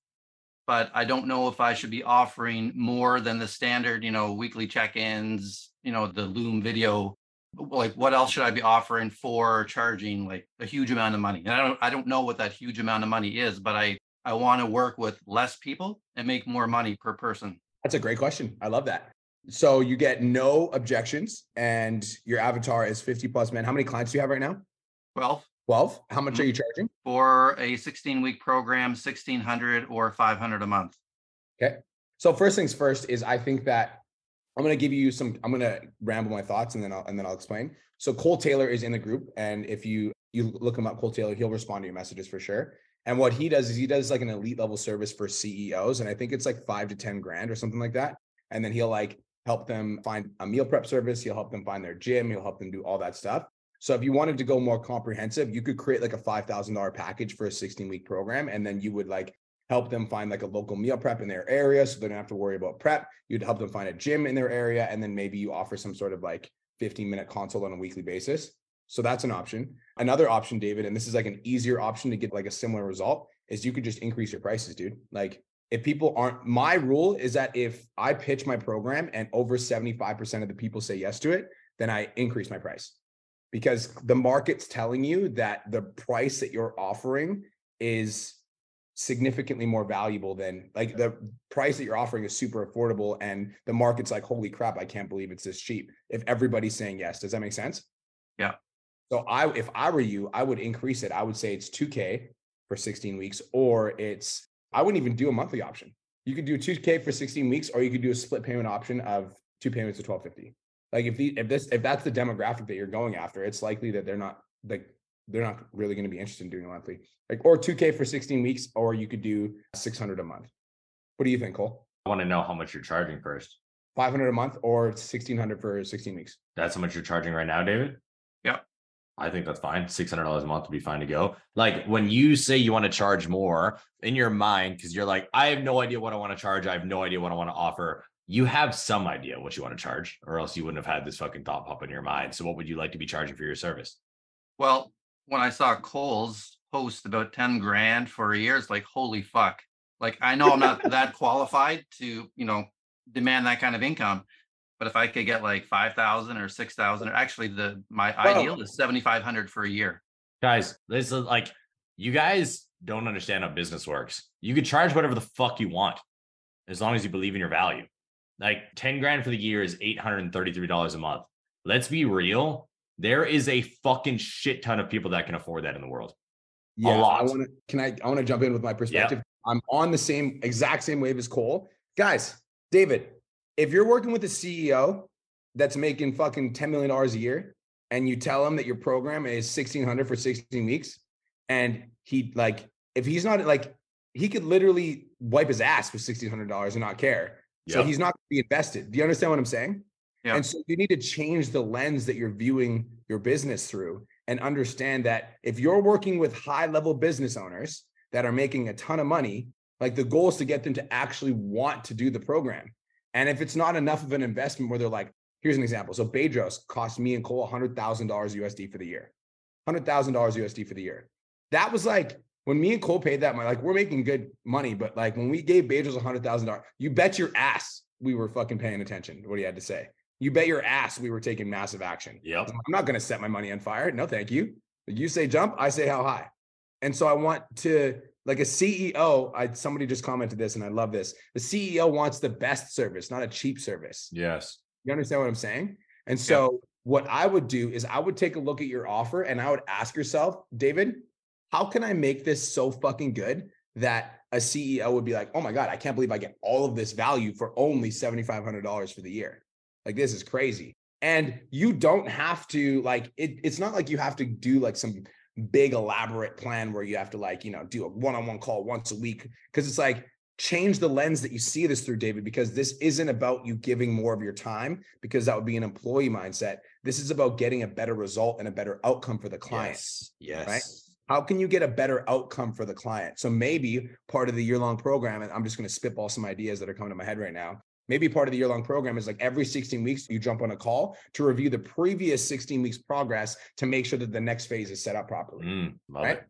But I don't know if I should be offering more than the standard, you know, weekly check-ins, you know, the Loom video like what else should I be offering for charging like a huge amount of money? And I don't I don't know what that huge amount of money is, but I I want to work with less people and make more money per person. That's a great question. I love that. So you get no objections and your avatar is 50 plus men. How many clients do you have right now? 12 12. How much are mm-hmm. you charging? for a 16 week program, 1600 or 500 a month. Okay. So first things first is I think that I'm gonna give you some. I'm gonna ramble my thoughts and then I'll and then I'll explain. So Cole Taylor is in the group, and if you you look him up, Cole Taylor, he'll respond to your messages for sure. And what he does is he does like an elite level service for CEOs, and I think it's like five to ten grand or something like that. And then he'll like help them find a meal prep service. He'll help them find their gym. He'll help them do all that stuff. So if you wanted to go more comprehensive, you could create like a five thousand dollar package for a 16 week program, and then you would like help them find like a local meal prep in their area so they don't have to worry about prep. You'd help them find a gym in their area, and then maybe you offer some sort of like 15 minute consult on a weekly basis. So that's an option. Another option, David, and this is like an easier option to get like a similar result, is you could just increase your prices, dude. Like if people aren't, my rule is that if I pitch my program and over 75% of the people say yes to it, then I increase my price. Because the market's telling you that the price that you're offering is significantly more valuable than like the price that you're offering is super affordable and the market's like holy crap i can't believe it's this cheap if everybody's saying yes. Does that make sense? Yeah. so i if i were you i would increase it. I would say it's 2k for 16 weeks or it's i wouldn't even do a monthly option. You could do 2k for 16 weeks or you could do a split payment option of two payments of 1250 like if the if this if that's the demographic that you're going after it's likely that they're not like they're not really going to be interested in doing a monthly. Like or 2k for 16 weeks or you could do 600 a month. What do you think cole? I want to know how much you're charging first. 500 a month or 1600 for 16 weeks. That's how much you're charging right now, David? I think that's fine. $600 a month would be fine to go. Like when you say you want to charge more in your mind, because you're like, I have no idea what I want to charge. I have no idea what I want to offer. You have some idea what you want to charge, or else you wouldn't have had this fucking thought pop in your mind. So, what would you like to be charging for your service? Well, when I saw Cole's post about 10 grand for a year, it's like, holy fuck. Like, I know I'm not that qualified to, you know, demand that kind of income. But if I could get like 5,000 or 6,000, or actually the, my ideal is 7,500 for a year. Guys, this is like, you guys don't understand how business works. You could charge whatever the fuck you want as long as you believe in your value. Like 10 grand for the year is $833 a month. Let's be real. There is a fucking shit ton of people that can afford that in the world. yeah i lot. want to can i i want to jump in with my perspective i'm on the same exact same wave as cole guys david if you're working with a ceo that's making fucking 10 million dollars a year and you tell him that your program is 1600 for 16 weeks and he like if he's not like he could literally wipe his ass with $1600 and not care so he's not going to be invested do you understand what i'm saying Yeah. and so you need to change the lens that you're viewing your business through and understand that if you're working with high level business owners that are making a ton of money, like the goal is to get them to actually want to do the program. And if it's not enough of an investment where they're like, here's an example. So Bedros cost me and Cole $100,000 USD for the year, $100,000 USD for the year. That was like when me and Cole paid that money, like we're making good money, but like when we gave Bedros $100,000, you bet your ass we were fucking paying attention to what he had to say. You bet your ass we were taking massive action. Yep. I'm not going to set my money on fire. No, thank you. You say jump, I say how high. And so I want to like a CEO, I somebody just commented this and I love this. The CEO wants the best service, not a cheap service. Yes. You understand what I'm saying? And so what I would do is I would take a look at your offer and I would ask yourself, David, how can I make this so fucking good that a CEO would be like, oh my God, I can't believe I get all of this value for only $7,500 for the year. Like this is crazy. And you don't have to like it, it's not like you have to do like some big elaborate plan where you have to like, you know, do a one-on-one call once a week. Cause it's like change the lens that you see this through, David, because this isn't about you giving more of your time because that would be an employee mindset. This is about getting a better result and a better outcome for the client. Yes. Yes. Right? How can you get a better outcome for the client? So maybe part of the year-long program, and I'm just going to spitball some ideas that are coming to my head right now. Maybe part of the year-long program is like every 16 weeks you jump on a call to review the previous 16 weeks progress to make sure that the next phase is set up properly. Mm, right? it.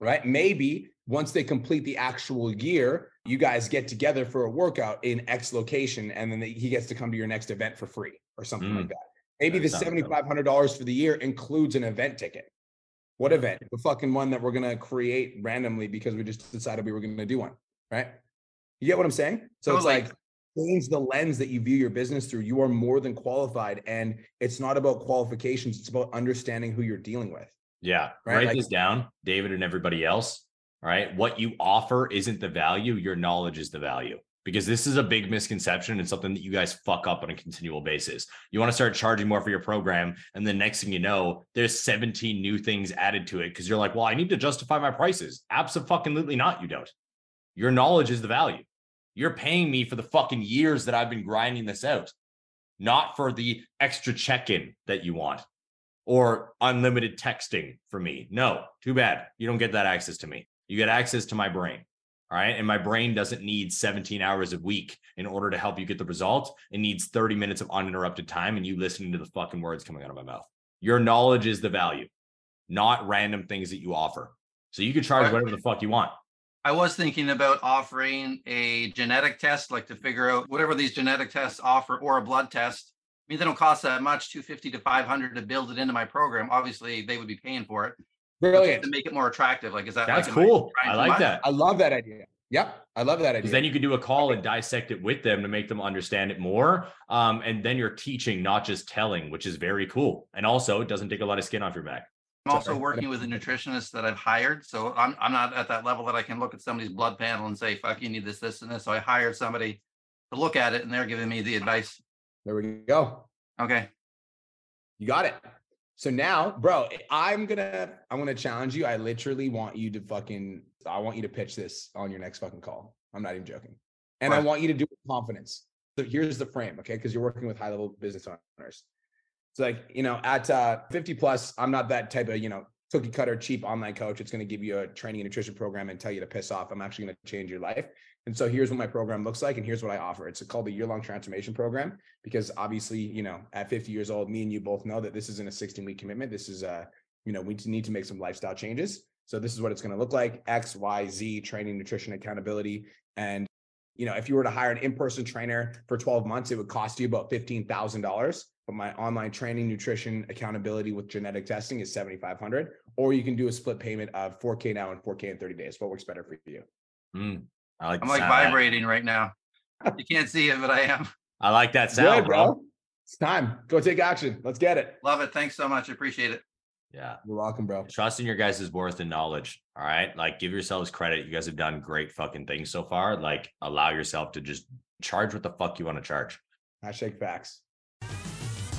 Right? Maybe once they complete the actual year, you guys get together for a workout in X location, and then he gets to come to your next event for free or something Mm. like that. Maybe the $7,500 for the year includes an event ticket. What event? The fucking one that we're gonna create randomly because we just decided we were gonna do one, right? You get what I'm saying? So Totally. it's like change the lens that you view your business through. You are more than qualified, and it's not about qualifications. It's about understanding who you're dealing with. Yeah. Right, Write like- this down, David and everybody else. All right. What you offer isn't the value, your knowledge is the value. Because this is a big misconception and something that you guys fuck up on a continual basis. You want to start charging more for your program. And the next thing you know, there's 17 new things added to it because you're like, well, I need to justify my prices. Absolutely not. You don't. Your knowledge is the value. You're paying me for the fucking years that I've been grinding this out, not for the extra check in that you want or unlimited texting for me. No, too bad. You don't get that access to me. You get access to my brain. All right. And my brain doesn't need 17 hours a week in order to help you get the result. It needs 30 minutes of uninterrupted time and you listening to the fucking words coming out of my mouth. Your knowledge is the value, not random things that you offer. So you can charge whatever the fuck you want. I was thinking about offering a genetic test, like to figure out whatever these genetic tests offer, or a blood test. I mean, they don't cost that much, 250 to 500 to build it into my program. Obviously, they would be paying for it. Brilliant. To make it more attractive. Like, is that That's like, cool. trying I like that. I love that idea. Yep. I love that idea. Because then you can do a call and dissect it with them to make them understand it more. Um, and then you're teaching, not just telling, which is very cool. And also, it doesn't take a lot of skin off your back. I'm also working with a nutritionist that I've hired. So I'm, I'm not at that level that I can look at somebody's blood panel and say, fuck, you need this, this, and this. So I hired somebody to look at it and they're giving me the advice. there we go. Okay. You got it. So now, bro, I'm gonna I'm gonna challenge you. I literally want you to fucking I want you to pitch this on your next fucking call. I'm not even joking. And I want you to do it with confidence. So here's the frame, okay? Because you're working with high level business owners. It's like, you know, at uh 50 plus, I'm not that type of, you know, cookie cutter cheap online coach. It's going to give you a training and nutrition program and tell you to piss off. I'm actually going to change your life. And so here's what my program looks like, and here's what I offer. It's called the year long transformation program because obviously, you know, at 50 years old, me and you both know that this isn't a 16 week commitment. This is a, you know, we need to make some lifestyle changes. So this is what it's going to look like: X, Y, Z, training, nutrition, accountability, and you know, if you were to hire an in-person trainer for 12 months, it would cost you about $15,000. But my online training, nutrition, accountability with genetic testing is 7,500. Or you can do a split payment of 4K now and 4K in 30 days. What works better for you? Mm, I like. I'm like sound of that. vibrating right now. *laughs* You can't see it, but I am. I like that sound, Good, bro. It's time. Go take action. Let's get it. Love it. Thanks so much. Appreciate it. Yeah. You're welcome, bro. Trust in your guys' worth and knowledge. All right. Like give yourselves credit. You guys have done great fucking things so far. Like allow yourself to just charge what the fuck you want to charge. Hashtag facts.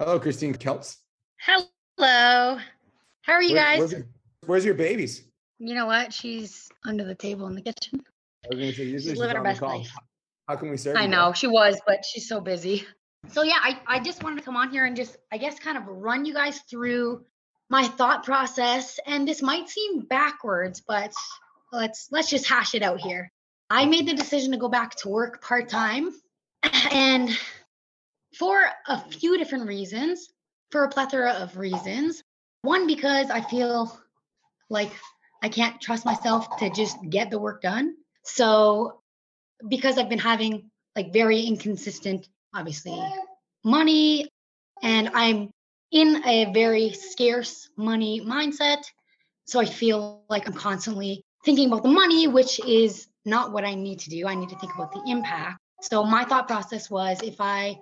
Hello, Christine Kelts. Hello. How are you Where- guys? Where's your, where's your babies? You know what? She's under the table in the kitchen. I was gonna say, usually She's living her on the best call. life. How can we serve? I know bro? she was, but she's so busy. So yeah, I, I just wanted to come on here and just I guess kind of run you guys through my thought process. And this might seem backwards, but let's let's just hash it out here. I made the decision to go back to work part-time and for a few different reasons, for a plethora of reasons. One, because I feel like I can't trust myself to just get the work done. So because I've been having like very inconsistent, obviously, money, and I'm in a very scarce money mindset. So I feel like I'm constantly thinking about the money, which is not what I need to do. I need to think about the impact. So my thought process was if I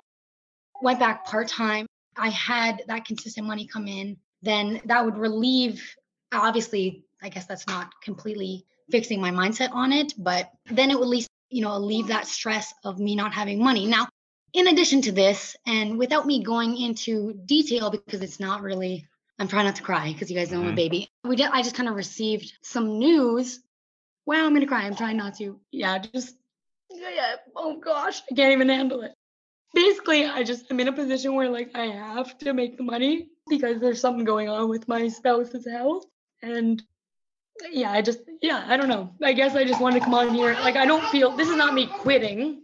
went back part time, I had that consistent money come in, then that would relieve, obviously, I guess that's not completely fixing my mindset on it, but then it would at least, you know, alleviate that stress of me not having money. Now, in addition to this, and without me going into detail because it's not really, I'm trying not to cry because you guys know I'm a Mhm. baby. We did, I just kind of received some news. Wow, I'm gonna cry. I'm trying not to. Yeah, just yeah, yeah. Oh gosh, I can't even handle it. Basically, I just I'm in a position where like I have to make the money because there's something going on with my spouse's health. And yeah, I just yeah, I don't know. I guess I just wanted to come on here. Like I don't feel this is not me quitting,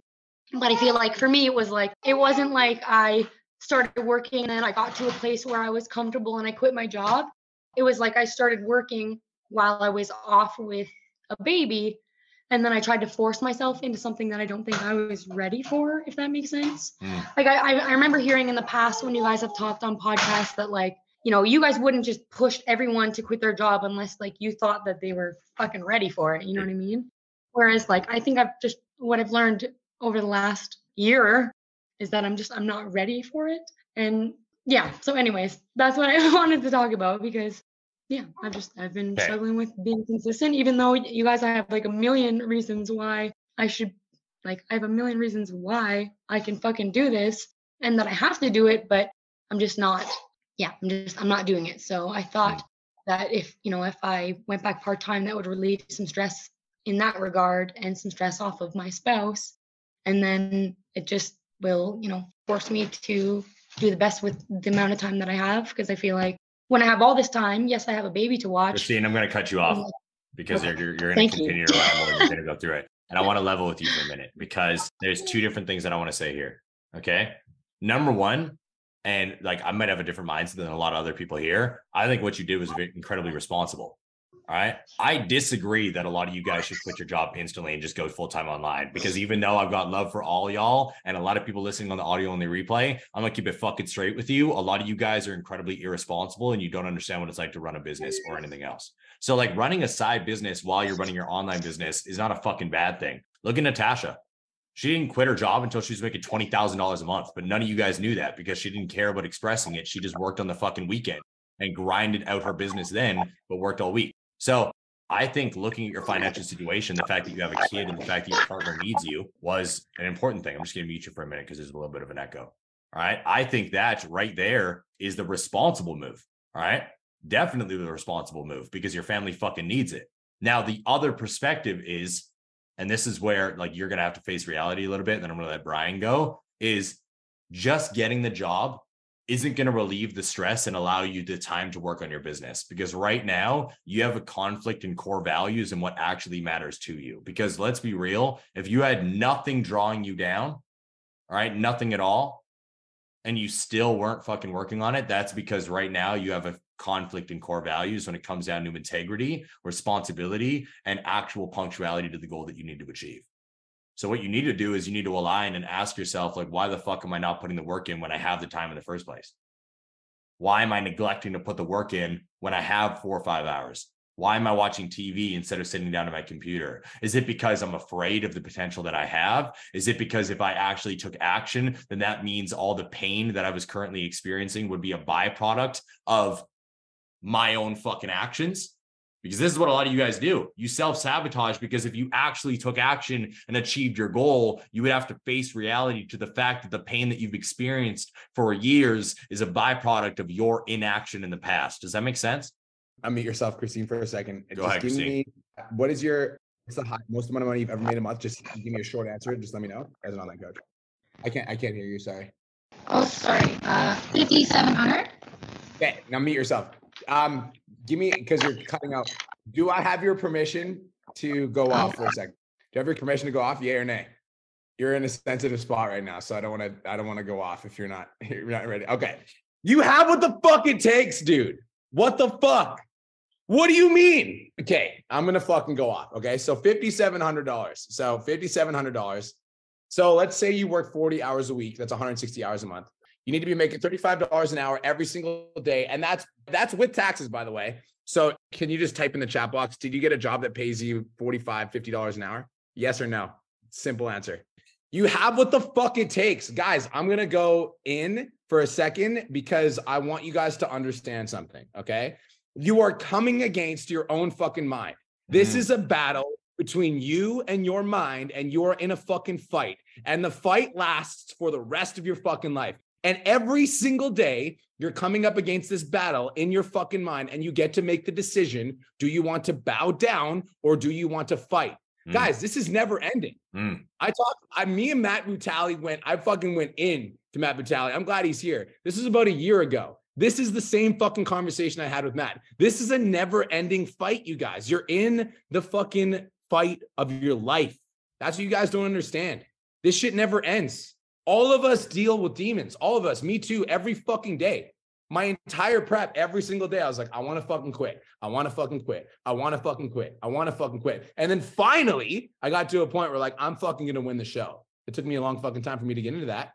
but I feel like for me it was like it wasn't like I started working and I got to a place where I was comfortable and I quit my job. It was like I started working while I was off with a baby and then I tried to force myself into something that I don't think I was ready for, if that makes sense. Mm. Like I, I I remember hearing in the past when you guys have talked on podcasts that like, you know, you guys wouldn't just push everyone to quit their job unless like you thought that they were fucking ready for it. You know what I mean? Whereas like I think I've just what I've learned over the last year is that I'm just I'm not ready for it. And yeah, so anyways, that's what I *laughs* wanted to talk about because yeah, I've just I've been Okay. struggling with being consistent, even though you guys I have like a million reasons why I should like I have a million reasons why I can fucking do this and that I have to do it, but I'm just not yeah, I'm just I'm not doing it. So I thought hmm. that if you know if I went back part time, that would relieve some stress in that regard and some stress off of my spouse, and then it just will you know force me to do the best with the amount of time that I have because I feel like when I have all this time, yes, I have a baby to watch. Christine, I'm going to cut you off because Okay. you're, you're, going to continue to ramble and you're going to go through it. And I *laughs* want to level with you for a minute because there's two different things that I want to say here. Okay. Number one, and like I might have a different mindset than a lot of other people here. I think what you did was incredibly responsible. Right. I disagree that a lot of you guys should quit your job instantly and just go full time online because even though I've got love for all y'all and a lot of people listening on the audio only replay, I'm gonna keep it fucking straight with you. A lot of you guys are incredibly irresponsible and you don't understand what it's like to run a business or anything else. So, like running a side business while you're running your online business is not a fucking bad thing. Look at Natasha. She didn't quit her job until she was making twenty thousand dollars a month, but none of you guys knew that because she didn't care about expressing it. She just worked on the fucking weekend and grinded out her business then, but worked all week. So I think looking at your financial situation, the fact that you have a kid and the fact that your partner needs you was an important thing. I'm just going to mute you for a minute because there's a little bit of an echo. All right. I think that right there is the responsible move. All right. Definitely the responsible move because your family fucking needs it. Now, the other perspective is, and this is where like you're going to have to face reality a little bit, and then I'm going to let Brian go, is just getting the job isn't going to relieve the stress and allow you the time to work on your business because right now you have a conflict in core values and what actually matters to you. Because let's be real if you had nothing drawing you down all right nothing at all and you still weren't fucking working on it that's because right now you have a conflict in core values when it comes down to integrity responsibility and actual punctuality to the goal that you need to achieve so what you need to do is you need to align and ask yourself, like, why the fuck am I not putting the work in when I have the time in the first place? Why am I neglecting to put the work in when I have four or five hours? Why am I watching TV instead of sitting down at my computer? Is it because I'm afraid of the potential that I have? Is it because if I actually took action, then that means all the pain that I was currently experiencing would be a byproduct of my own fucking actions? Because this is what a lot of you guys do. You self sabotage because if you actually took action and achieved your goal, you would have to face reality to the fact that the pain that you've experienced for years is a byproduct of your inaction in the past. Does that make sense? Unmute yourself, Christine, for a second. Go ahead, give Christine. me what is your what's the high, most amount of money you've ever made a month? Just give me a short answer. Just let me know as an online coach. I can't I can't hear you. Sorry. Oh, sorry. Uh, 5,700. Okay, now mute yourself. Um, give me because you're cutting out. Do I have your permission to go off for a *laughs* second? Do you have your permission to go off? Yeah or nay? You're in a sensitive spot right now, so I don't want to. I don't want to go off if you're not. *laughs* You're not ready. Okay, you have what the fuck it takes, dude. What the fuck? What do you mean? Okay, I'm gonna fucking go off. Okay, so fifty-seven hundred dollars. So fifty-seven hundred dollars. So let's say you work 40 hours a week. That's 160 hours a month. You need to be making $35 an hour every single day. And that's that's with taxes, by the way. So can you just type in the chat box? Did you get a job that pays you 45, 50 dollars an hour? Yes or no? Simple answer. You have what the fuck it takes. Guys, I'm gonna go in for a second because I want you guys to understand something. Okay. You are coming against your own fucking mind. This Mhm. is a battle between you and your mind, and you're in a fucking fight. And the fight lasts for the rest of your fucking life. And every single day, you're coming up against this battle in your fucking mind, and you get to make the decision do you want to bow down or do you want to fight? Mm. Guys, this is never ending. Mm. I talked, I, me and Matt Butali went, I fucking went in to Matt Butali. I'm glad he's here. This is about a year ago. This is the same fucking conversation I had with Matt. This is a never ending fight, you guys. You're in the fucking fight of your life. That's what you guys don't understand. This shit never ends. All of us deal with demons. All of us, me too, every fucking day. My entire prep, every single day, I was like, I want to fucking quit. I want to fucking quit. I want to fucking quit. I want to fucking quit. And then finally, I got to a point where like, I'm fucking going to win the show. It took me a long fucking time for me to get into that.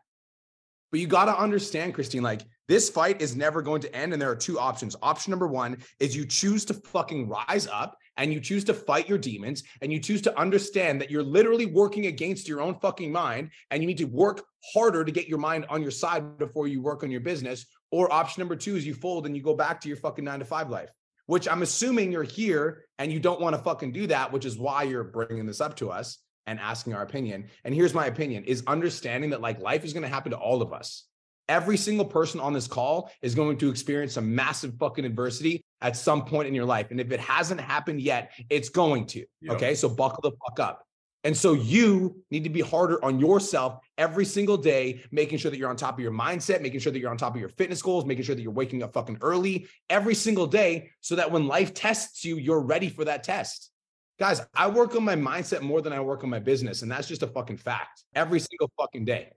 But you got to understand, Christine, like this fight is never going to end. And there are two options. Option number one is you choose to fucking rise up and you choose to fight your demons and you choose to understand that you're literally working against your own fucking mind and you need to work harder to get your mind on your side before you work on your business. Or option number two is you fold and you go back to your fucking nine to five life, which I'm assuming you're here and you don't want to fucking do that, which is why you're bringing this up to us and asking our opinion. And here's my opinion is understanding that like life is going to happen to all of us. Every single person on this call is going to experience some massive fucking adversity at some point in your life. And if it hasn't happened yet, it's going to. Yep. Okay. So buckle the fuck up. And so you need to be harder on yourself every single day, making sure that you're on top of your mindset, making sure that you're on top of your fitness goals, making sure that you're waking up fucking early every single day so that when life tests you, you're ready for that test. Guys, I work on my mindset more than I work on my business. And that's just a fucking fact every single fucking day.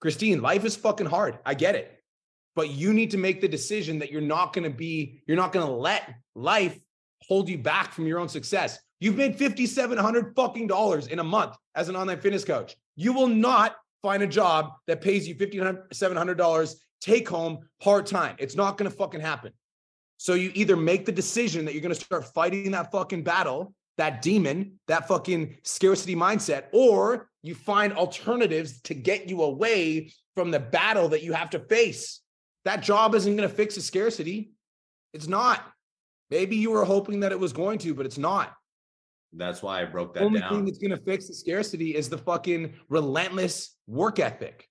Christine, life is fucking hard. I get it. But you need to make the decision that you're not going to be, you're not going to let life hold you back from your own success. You've made 5,700 fucking dollars in a month as an online fitness coach. You will not find a job that pays you $5,700 take home part time. It's not going to fucking happen. So you either make the decision that you're going to start fighting that fucking battle, that demon, that fucking scarcity mindset, or you find alternatives to get you away from the battle that you have to face. That job isn't going to fix the scarcity. It's not. Maybe you were hoping that it was going to, but it's not. That's why I broke that only thing down. that's going to fix the scarcity is the fucking relentless work ethic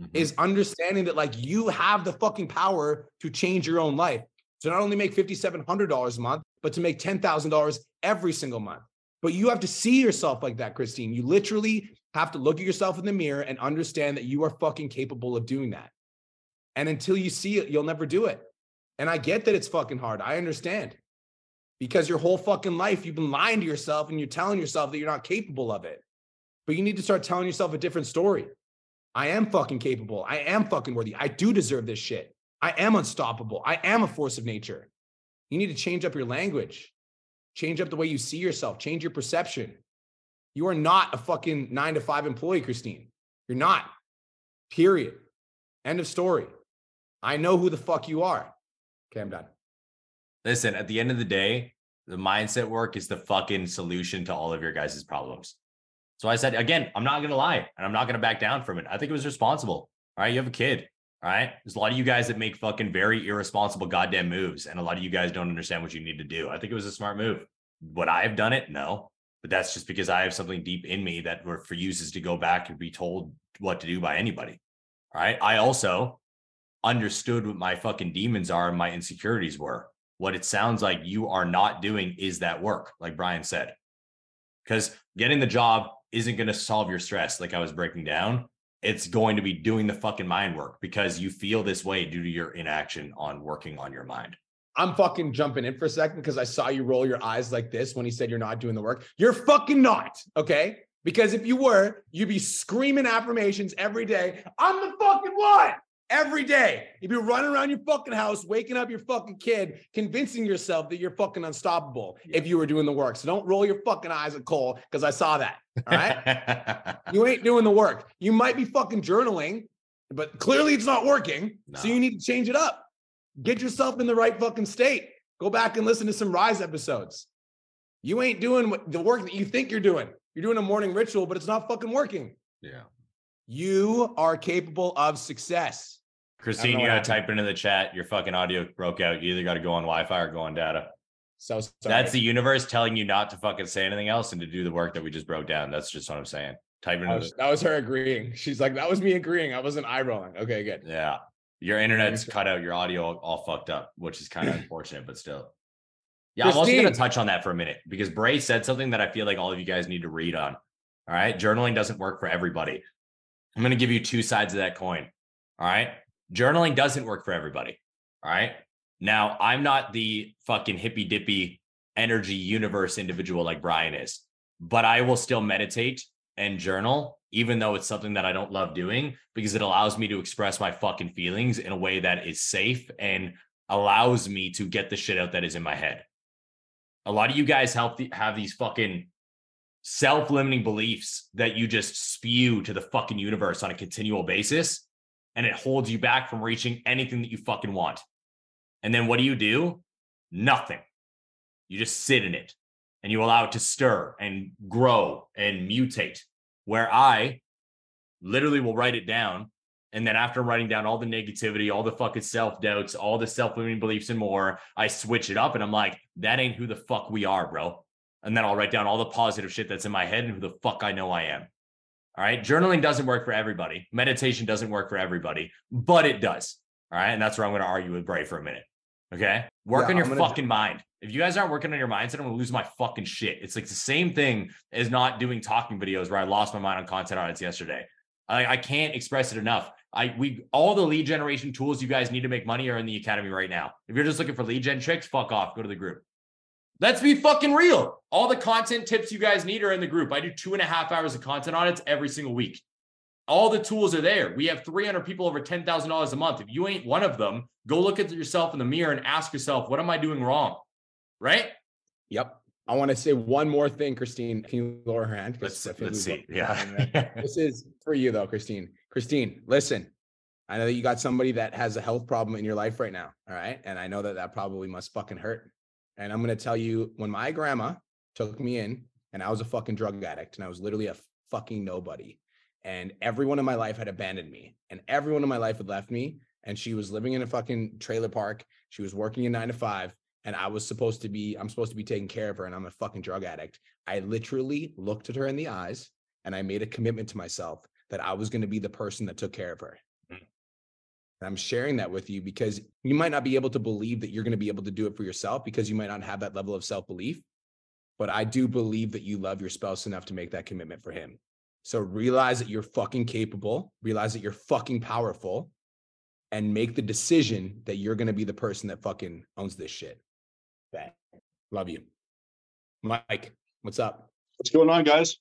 Mhm. is understanding that like you have the fucking power to change your own life. To not only make $5,700 a month, but to make $10,000 every single month. But you have to see yourself like that, Christine. You literally have to look at yourself in the mirror and understand that you are fucking capable of doing that. And until you see it, you'll never do it. And I get that it's fucking hard. I understand. Because your whole fucking life, you've been lying to yourself and you're telling yourself that you're not capable of it. But you need to start telling yourself a different story. I am fucking capable. I am fucking worthy. I do deserve this shit. I am unstoppable. I am a force of nature. You need to change up your language, change up the way you see yourself, change your perception. You are not a fucking nine to five employee, Christine. You're not. Period. End of story. I know who the fuck you are. Okay, I'm done. Listen, at the end of the day, The mindset work is the fucking solution to all of your guys' problems. So I said, again, I'm not going to lie and I'm not going to back down from it. I think it was responsible. All right. You have a kid. All right. There's a lot of you guys that make fucking very irresponsible goddamn moves. And a lot of you guys don't understand what you need to do. I think it was a smart move. Would I have done it? No. But that's just because I have something deep in me that refuses to go back and be told what to do by anybody. All right. I also understood what my fucking demons are and my insecurities were. What it sounds like you are not doing is that work, like Brian said. Because getting the job isn't going to solve your stress, like I was breaking down. It's going to be doing the fucking mind work because you feel this way due to your inaction on working on your mind. I'm fucking jumping in for a second because I saw you roll your eyes like this when he said you're not doing the work. You're fucking not. Okay. Because if you were, you'd be screaming affirmations every day. I'm the fucking one every day. You'd be running around your fucking house, waking up your fucking kid, convincing yourself that you're fucking unstoppable if you were doing the work. So don't roll your fucking eyes at Cole because I saw that. All right. *laughs* you ain't doing the work. You might be fucking journaling, but clearly it's not working. So you need to change it up. Get yourself in the right fucking state. Go back and listen to some Rise episodes. You ain't doing the work that you think you're doing. You're doing a morning ritual, but it's not fucking working. Yeah. You are capable of success. Christine, you what got to happened. type into the chat. Your fucking audio broke out. You either got to go on Wi Fi or go on data. So sorry. That's the universe telling you not to fucking say anything else and to do the work that we just broke down. That's just what I'm saying. Type into That the, was, that was her agreeing. She's like, that was me agreeing. I wasn't eye rolling. Okay, good. Yeah. Your internet's cut out, your audio all, all fucked up, which is kind of unfortunate, but still. Yeah, I'm also going to touch on that for a minute because Bray said something that I feel like all of you guys need to read on. All right. Journaling doesn't work for everybody. I'm going to give you two sides of that coin. All right. Journaling doesn't work for everybody. All right. Now, I'm not the fucking hippy dippy energy universe individual like Brian is, but I will still meditate and journal, even though it's something that I don't love doing because it allows me to express my fucking feelings in a way that is safe and allows me to get the shit out that is in my head. A lot of you guys help the, have these fucking self-limiting beliefs that you just spew to the fucking universe on a continual basis and it holds you back from reaching anything that you fucking want. And then what do you do? Nothing. You just sit in it and you allow it to stir and grow and mutate. Where I literally will write it down. And then after writing down all the negativity, all the fucking self doubts, all the self limiting beliefs and more, I switch it up and I'm like, that ain't who the fuck we are, bro. And then I'll write down all the positive shit that's in my head and who the fuck I know I am. All right. Journaling doesn't work for everybody. Meditation doesn't work for everybody, but it does. All right. And that's where I'm going to argue with Bray for a minute. Okay. Work Yeah, on your gonna- fucking mind. If you guys aren't working on your mindset, I'm going to lose my fucking shit. It's like the same thing as not doing talking videos where I lost my mind on content audits yesterday. I, I can't express it enough. I we all the lead generation tools you guys need to make money are in the academy right now. If you're just looking for lead gen tricks, fuck off. Go to the group. Let's be fucking real. All the content tips you guys need are in the group. I do two and a half hours of content audits every single week. All the tools are there. We have 300 people over $10,000 a month. If you ain't one of them, go look at yourself in the mirror and ask yourself, what am I doing wrong? Right? Yep. I want to say one more thing, Christine. Can you lower her hand? Let's let's see. Yeah. this is for you though, Christine. Christine, listen. I know that you got somebody that has a health problem in your life right now. All right. And I know that that probably must fucking hurt. And I'm going to tell you when my grandma took me in and I was a fucking drug addict and I was literally a fucking nobody. And everyone in my life had abandoned me and everyone in my life had left me. And she was living in a fucking trailer park. She was working in nine to five. And I was supposed to be, I'm supposed to be taking care of her. And I'm a fucking drug addict. I literally looked at her in the eyes and I made a commitment to myself that I was going to be the person that took care of her. I'm sharing that with you because you might not be able to believe that you're going to be able to do it for yourself because you might not have that level of self belief. But I do believe that you love your spouse enough to make that commitment for him. So realize that you're fucking capable, realize that you're fucking powerful, and make the decision that you're going to be the person that fucking owns this shit. Okay. Love you. Mike, what's up? What's going on, guys?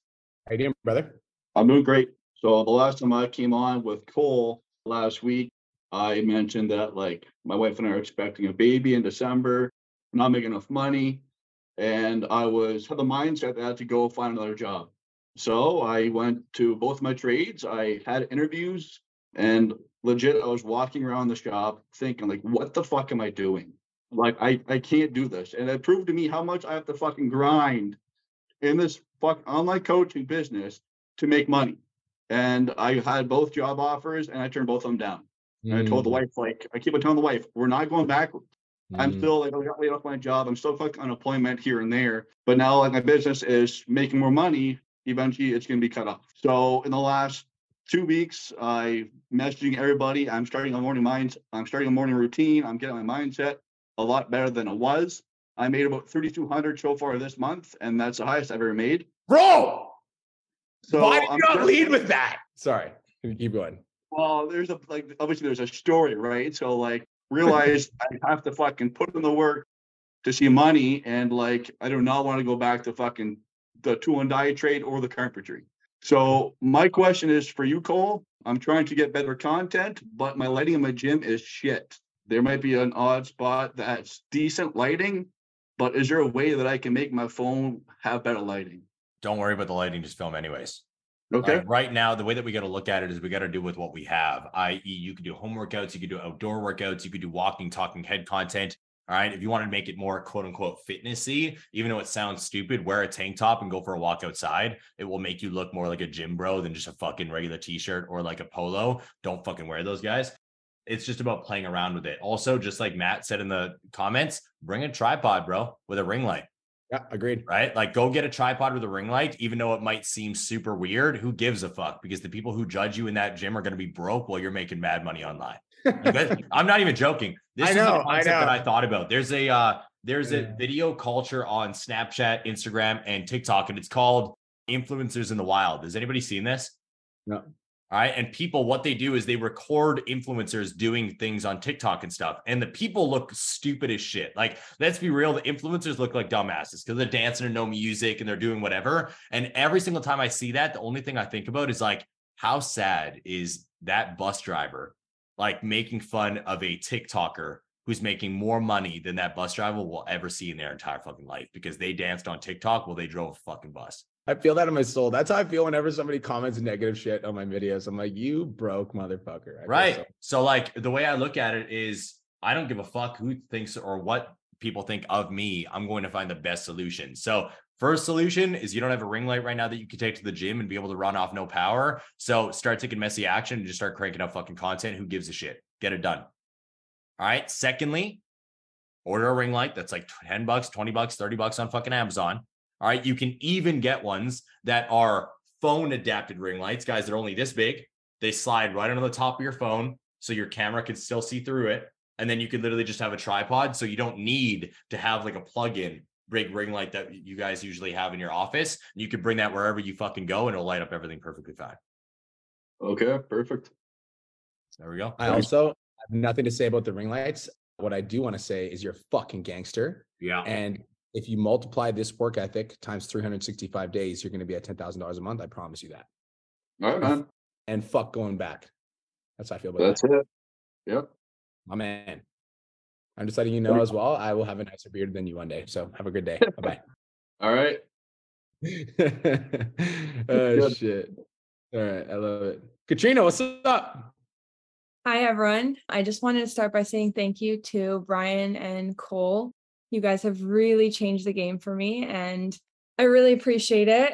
How you doing, brother? I'm doing great. So the last time I came on with Cole last week, I mentioned that like my wife and I are expecting a baby in December, not making enough money, and I was had the mindset that I had to go find another job. So I went to both my trades. I had interviews, and legit, I was walking around the shop thinking like, what the fuck am I doing? Like I, I can't do this. And it proved to me how much I have to fucking grind in this fuck online coaching business to make money. And I had both job offers and I turned both of them down. And I told the Mm, wife, like, I keep on telling the wife, we're not going backwards. I'm mm. still like I got laid off my job. I'm still fucking unemployment here and there. But now like my business is making more money. Eventually it's gonna be cut off. So in the last two weeks, I messaging everybody. I'm starting a morning mind. I'm starting a morning routine. I'm getting my mindset a lot better than it was. I made about 3,200 so far this month, and that's the highest I've ever made. Bro, So why did I'm you not lead with that? Sorry, keep going. Well, there's a like obviously there's a story, right? So like realize *laughs* I have to fucking put in the work to see money, and like I do not want to go back to fucking the tool and die trade or the carpentry. So my question is for you, Cole. I'm trying to get better content, but my lighting in my gym is shit. There might be an odd spot that's decent lighting, but is there a way that I can make my phone have better lighting? Don't worry about the lighting, just film anyways. Okay. Like, right now, the way that we got to look at it is we got to do with what we have, i.e., you could do home workouts, you could do outdoor workouts, you could do walking, talking head content. All right. If you want to make it more quote unquote fitnessy, even though it sounds stupid, wear a tank top and go for a walk outside. It will make you look more like a gym bro than just a fucking regular t shirt or like a polo. Don't fucking wear those guys. It's just about playing around with it. Also, just like Matt said in the comments, bring a tripod, bro, with a ring light Yeah, agreed. right? Like go get a tripod with a ring light, even though it might seem super weird. Who gives a fuck? Because the people who judge you in that gym are going to be broke while you're making mad money online. Guys- *laughs* I'm not even joking. This I is know, a I concept that know. I thought about. There's a uh there's a video culture on Snapchat, Instagram, and TikTok, and it's called influencers in the wild. Has anybody seen this? No. All right. And people, what they do is they record influencers doing things on TikTok and stuff. And the people look stupid as shit. Like, let's be real, the influencers look like dumbasses because they're dancing and no music and they're doing whatever. And every single time I see that, the only thing I think about is like, how sad is that bus driver like making fun of a TikToker who's making more money than that bus driver will ever see in their entire fucking life because they danced on TikTok while they drove a fucking bus. I feel that in my soul. That's how I feel whenever somebody comments negative shit on my videos. I'm like, you broke motherfucker. I Right. so- So. like the way I look at it is I don't give a fuck who thinks or what people think of me. I'm going to find the best solution. So first solution is you don't have a ring light right now that you can take to the gym and be able to run off no power. So start taking messy action and just start cranking out fucking content. Who gives a shit? Get it done. All right. Secondly, order a ring light that's like 10 bucks, 20 bucks, 30 bucks on fucking Amazon. All right. You can even get ones that are phone adapted ring lights, guys. They're only this big. They slide right onto the top of your phone so your camera can still see through it. And then you can literally just have a tripod. So you don't need to have like a plug in big ring light that you guys usually have in your office. You can bring that wherever you fucking go and it'll light up everything perfectly fine. Okay, perfect. There we go. I also have nothing to say about the ring lights. What I do want to say is you're a fucking gangster. Yeah. And if you multiply this work ethic times 365 days, you're going to be at $10,000 a month. I promise you that. All right, man. And fuck going back. That's how I feel about That's that. it. Yep. My man. I'm just letting you know as well. I will have a nicer beard than you one day. So have a good day. *laughs* Bye All right. *laughs* bye. oh shit. All right. I love it. Katrina, what's up? Hi, everyone. I just wanted to start by saying thank you to Brian and Cole. You guys have really changed the game for me, and I really appreciate it.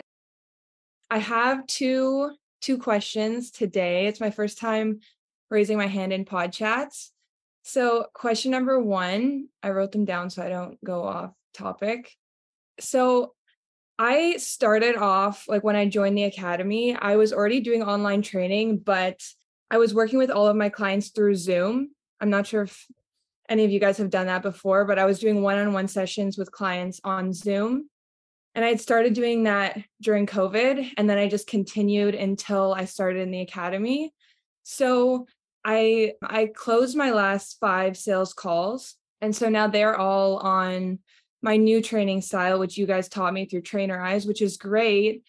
I have two two questions today. It's my first time raising my hand in pod chats. So, question number one, I wrote them down so I don't go off topic. So, I started off like when I joined the academy, I was already doing online training, but I was working with all of my clients through Zoom. I'm not sure if any of you guys have done that before, but I was doing one on one sessions with clients on Zoom. And I had started doing that during COVID. And then I just continued until I started in the academy. So I I closed my last five sales calls. And so now they're all on my new training style, which you guys taught me through Trainerize, which is great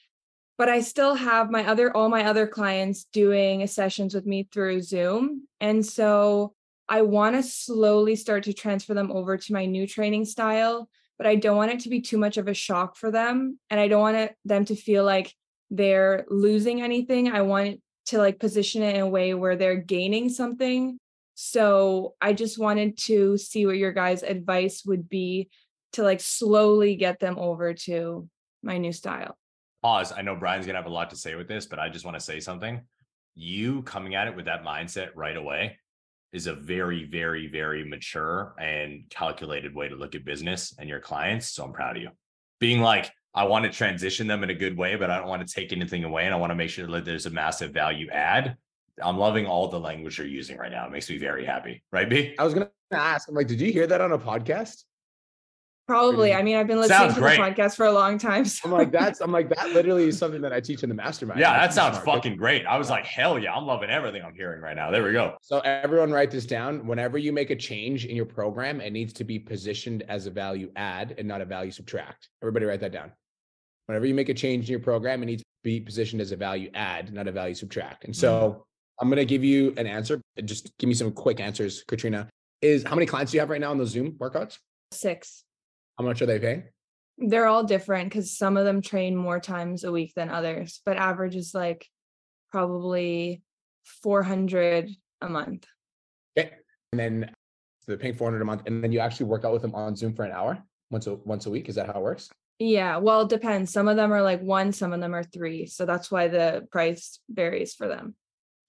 but I still have my other all my other clients doing sessions with me through Zoom. And so I want to slowly start to transfer them over to my new training style, but I don't want it to be too much of a shock for them and I don't want it, them to feel like they're losing anything. I want to like position it in a way where they're gaining something So I just wanted to see what your guys' advice would be to like slowly get them over to my new style. Pause. I know Brian's gonna have a lot to say with this, but I just want to say something. You coming at it with that mindset right away is a very, very, very mature and calculated way to look at business and your clients. So I'm proud of you. Being like, I want to transition them in a good way, but I don't want to take anything away. And I want to make sure that there's a massive value add. I'm loving all the language you're using right now. It makes me very happy. Right, B? I was gonna ask, I'm like, did you hear that on a podcast? Probably. Mm-hmm. I mean, I've been listening Sounds to great. the podcast for a long time. *laughs* So. I'm like, that's I'm like, that literally is something that I teach in the mastermind. Yeah, That's that sounds smart. fucking great. I was like, hell yeah, I'm loving everything I'm hearing right now. There we go. So everyone write this down. Whenever you make a change in your program, it needs to be positioned as a value add and not a value subtract. Everybody write that down. Whenever you make a change in your program, it needs to be positioned as a value add, not a value subtract. And so mm-hmm. I'm going to give you an answer. Just give me some quick answers, Katrina. Is how many clients do you have right now on those Zoom workouts? Six. How much are they paying? They're all different because some of them train more times a week than others, but average is like probably 400 a month. Okay. And then they're paying 400 a month. And then you actually work out with them on Zoom for an hour once a once a week. Is that how it works? Yeah, well, it depends. Some of them are like one, some of them are three. So that's why the price varies for them.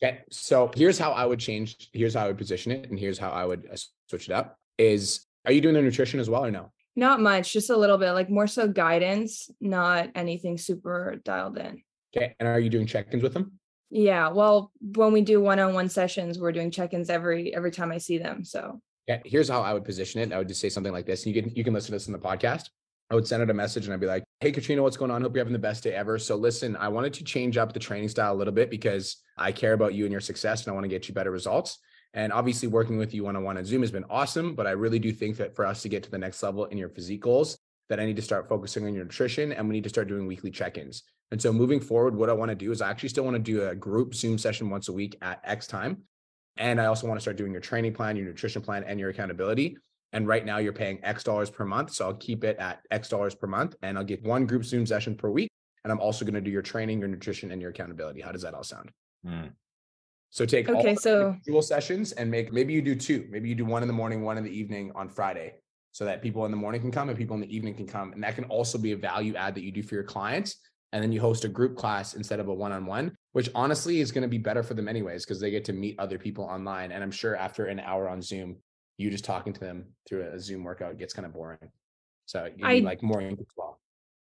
Okay. So here's how I would change. Here's how I would position it, and here's how I would uh, switch it up. Is are you doing the nutrition as well or no? Not much, just a little bit, like more so guidance, not anything super dialed in. Okay. And are you doing check-ins with them? Yeah, well, when we do one-on-one sessions, we're doing check-ins every every time I see them. So yeah, Here's how I would position it. I would just say something like this. And you can you can listen to this in the podcast. I would send out a message and I'd be like, Hey Katrina, what's going on? Hope you're having the best day ever. So listen, I wanted to change up the training style a little bit because I care about you and your success and I want to get you better results. And obviously working with you one-on-one on Zoom has been awesome, but I really do think that for us to get to the next level in your physique goals, that I need to start focusing on your nutrition and we need to start doing weekly check-ins. And so moving forward, what I want to do is I actually still want to do a group Zoom session once a week at X time. And I also want to start doing your training plan, your nutrition plan, and your accountability. And right now you're paying X dollars per month. So I'll keep it at X dollars per month and I'll get one group Zoom session per week. And I'm also going to do your training, your nutrition, and your accountability. How does that all sound? Hmm. So take all Okay, the so- individual sessions and make maybe you do two. Maybe you do one in the morning, one in the evening on Friday, so that people in the morning can come and people in the evening can come. And that can also be a value add that you do for your clients. And then you host a group class instead of a one-on-one, which honestly is going to be better for them anyways, because they get to meet other people online. And I'm sure after an hour on Zoom, you just talking to them through a Zoom workout gets kind of boring. So you I- like more as well.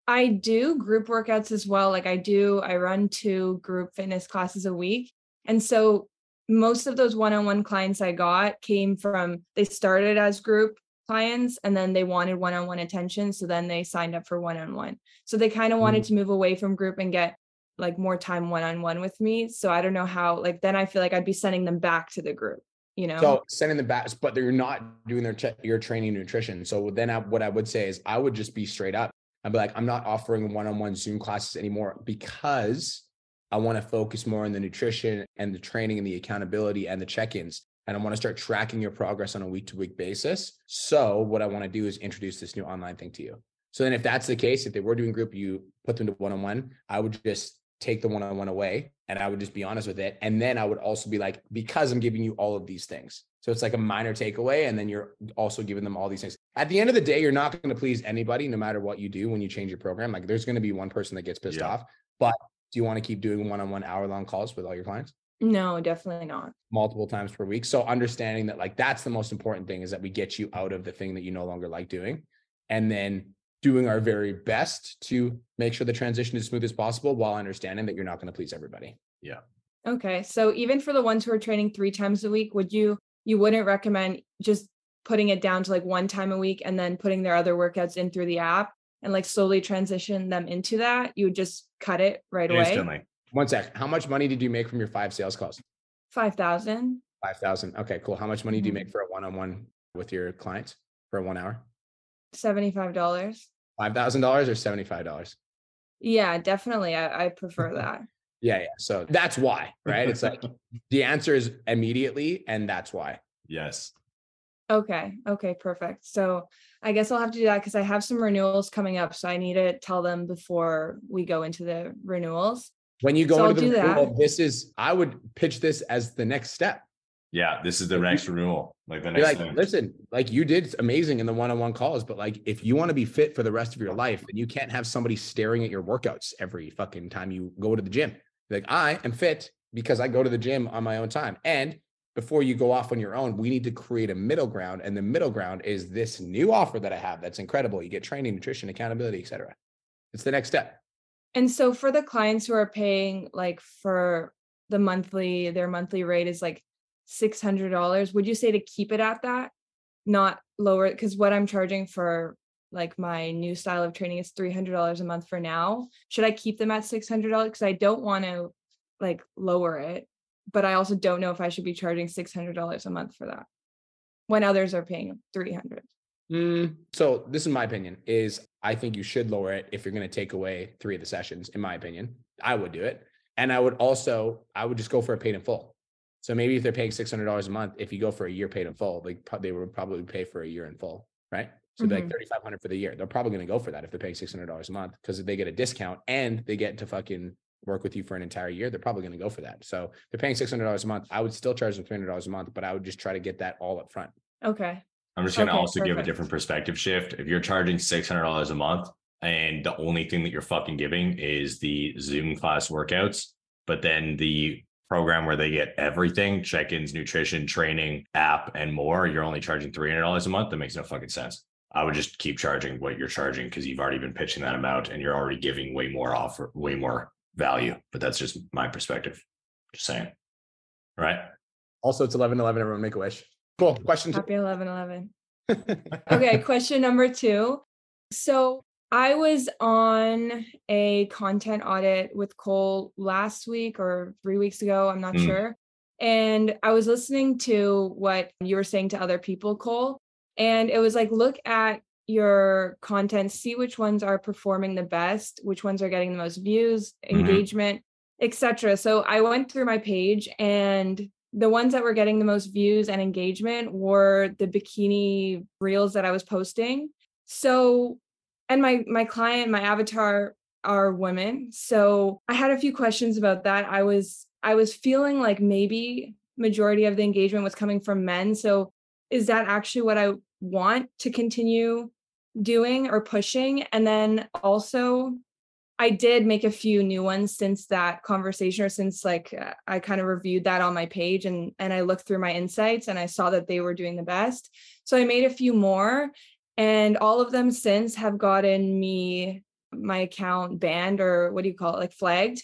I do group workouts as well. Like I do, I run two group fitness classes a week. And so most of those one on one clients I got came from, they started as group clients and then they wanted one on one attention. So then they signed up for one on one. So they kind of wanted mm. to move away from group and get like more time one on one with me. So I don't know how, like, then I feel like I'd be sending them back to the group, you know? So sending them back, but they're not doing their che- your training nutrition. So then I, what I would say is I would just be straight up. I'd be like, I'm not offering one-on-one Zoom classes anymore because I want to focus more on the nutrition and the training and the accountability and the check-ins. And I want to start tracking your progress on a week-to-week basis. So what I want to do is introduce this new online thing to you. So then if that's the case, if they were doing group, you put them to one-on-one, I would just take the one-on-one away and I would just be honest with it. And then I would also be like, because I'm giving you all of these things. So it's like a minor takeaway. And then you're also giving them all these things. At the end of the day, you're not going to please anybody, no matter what you do when you change your program. Like there's going to be one person that gets pissed Yeah. off. But do you want to keep doing one-on-one hour-long calls with all your clients? no, definitely not. multiple times per week. So understanding that like that's the most important thing is that we get you out of the thing that you no longer like doing and then doing our very best to make sure the transition is smooth as possible while understanding that you're not going to please everybody. Yeah. Okay. So even for the ones who are training three times a week, would you you wouldn't recommend just putting it down to like one time a week and then putting their other workouts in through the app and like slowly transition them into that? You would just cut it right away. Instantly. One sec. How much money did you make from your five sales calls? Five thousand. 5,000. Okay, cool. How much money do you Mhm. make for a one-on-one with your clients for one hour? Seventy-five dollars. $5,000 or $75? Yeah, definitely. I, I prefer *laughs* that. Yeah, yeah. So that's why, right? It's like *laughs* the answer is immediately and that's why. Yes. Okay. Okay. Perfect. So I guess I'll have to do that because I have some renewals coming up. So I need to tell them before we go into the renewals. When you go So I'll into the do that. renewal, this is I would pitch this as the next step. Yeah, this is the next renewal. Like the next like, thing. listen, like you did amazing in the one-on-one calls, but like if you want to be fit for the rest of your life, then you can't have somebody staring at your workouts every fucking time you go to the gym. Like I am fit because I go to the gym on my own time. And before you go off on your own, we need to create a middle ground. And the middle ground is this new offer that I have that's incredible. You get training, nutrition, accountability, etc. It's the next step. And so for the clients who are paying like for the monthly, their monthly rate is like six hundred dollars. Would you say to keep it at that, not lower? Because what I'm charging for like my new style of training is three hundred dollars a month for now. Should I keep them at six hundred dollars? Because I don't want to like lower it, but I also don't know if I should be charging six hundred dollars a month for that when others are paying three hundred. Mm, so this is my opinion is I think you should lower it if you're going to take away three of the sessions, in my opinion. I would do it. And I would also, I would just go for a paid in full. So maybe if they're paying $600 a month, if you go for a year paid in full, they, they would probably pay for a year in full, right? So Mhm. like 3,500 for the year. They're probably going to go for that if they're paying $600 a month because they get a discount and they get to fucking work with you for an entire year. They're probably going to go for that. So they're paying $600 a month. I would still charge them $300 a month, but I would just try to get that all up front. Okay. I'm just gonna Okay, also give a different perspective shift. If you're charging six hundred dollars a month and the only thing that you're fucking giving is the Zoom class workouts, but then the program where they get everything, check-ins, nutrition, training, app, and more, you're only charging three hundred dollars a month. That makes no fucking sense. I would just keep charging what you're charging because you've already been pitching that amount and you're already giving way more offer, way more value. But that's just my perspective. Just saying. Right? Also, it's 11 11. Everyone make a wish. Cool. Question two. Happy 11 11. *laughs* okay, question number two. So I was on a content audit with Cole last week or three weeks ago. I'm not Mm. sure. And I was listening to what you were saying to other people, Cole. And it was like, look at your content, see which ones are performing the best, which ones are getting the most views, Mhm. engagement, etc. So I went through my page and the ones that were getting the most views and engagement were the bikini reels that I was posting. So and my my client, my avatar are women. So I had a few questions about that. I was I was feeling like maybe majority of the engagement was coming from men. So is that actually what I want to continue doing or pushing? And then also I did make a few new ones since that conversation or since like uh, I kind of reviewed that on my page and and I looked through my insights and I saw that they were doing the best. So I made a few more and all of them since have gotten me my account banned or what do you call it like flagged.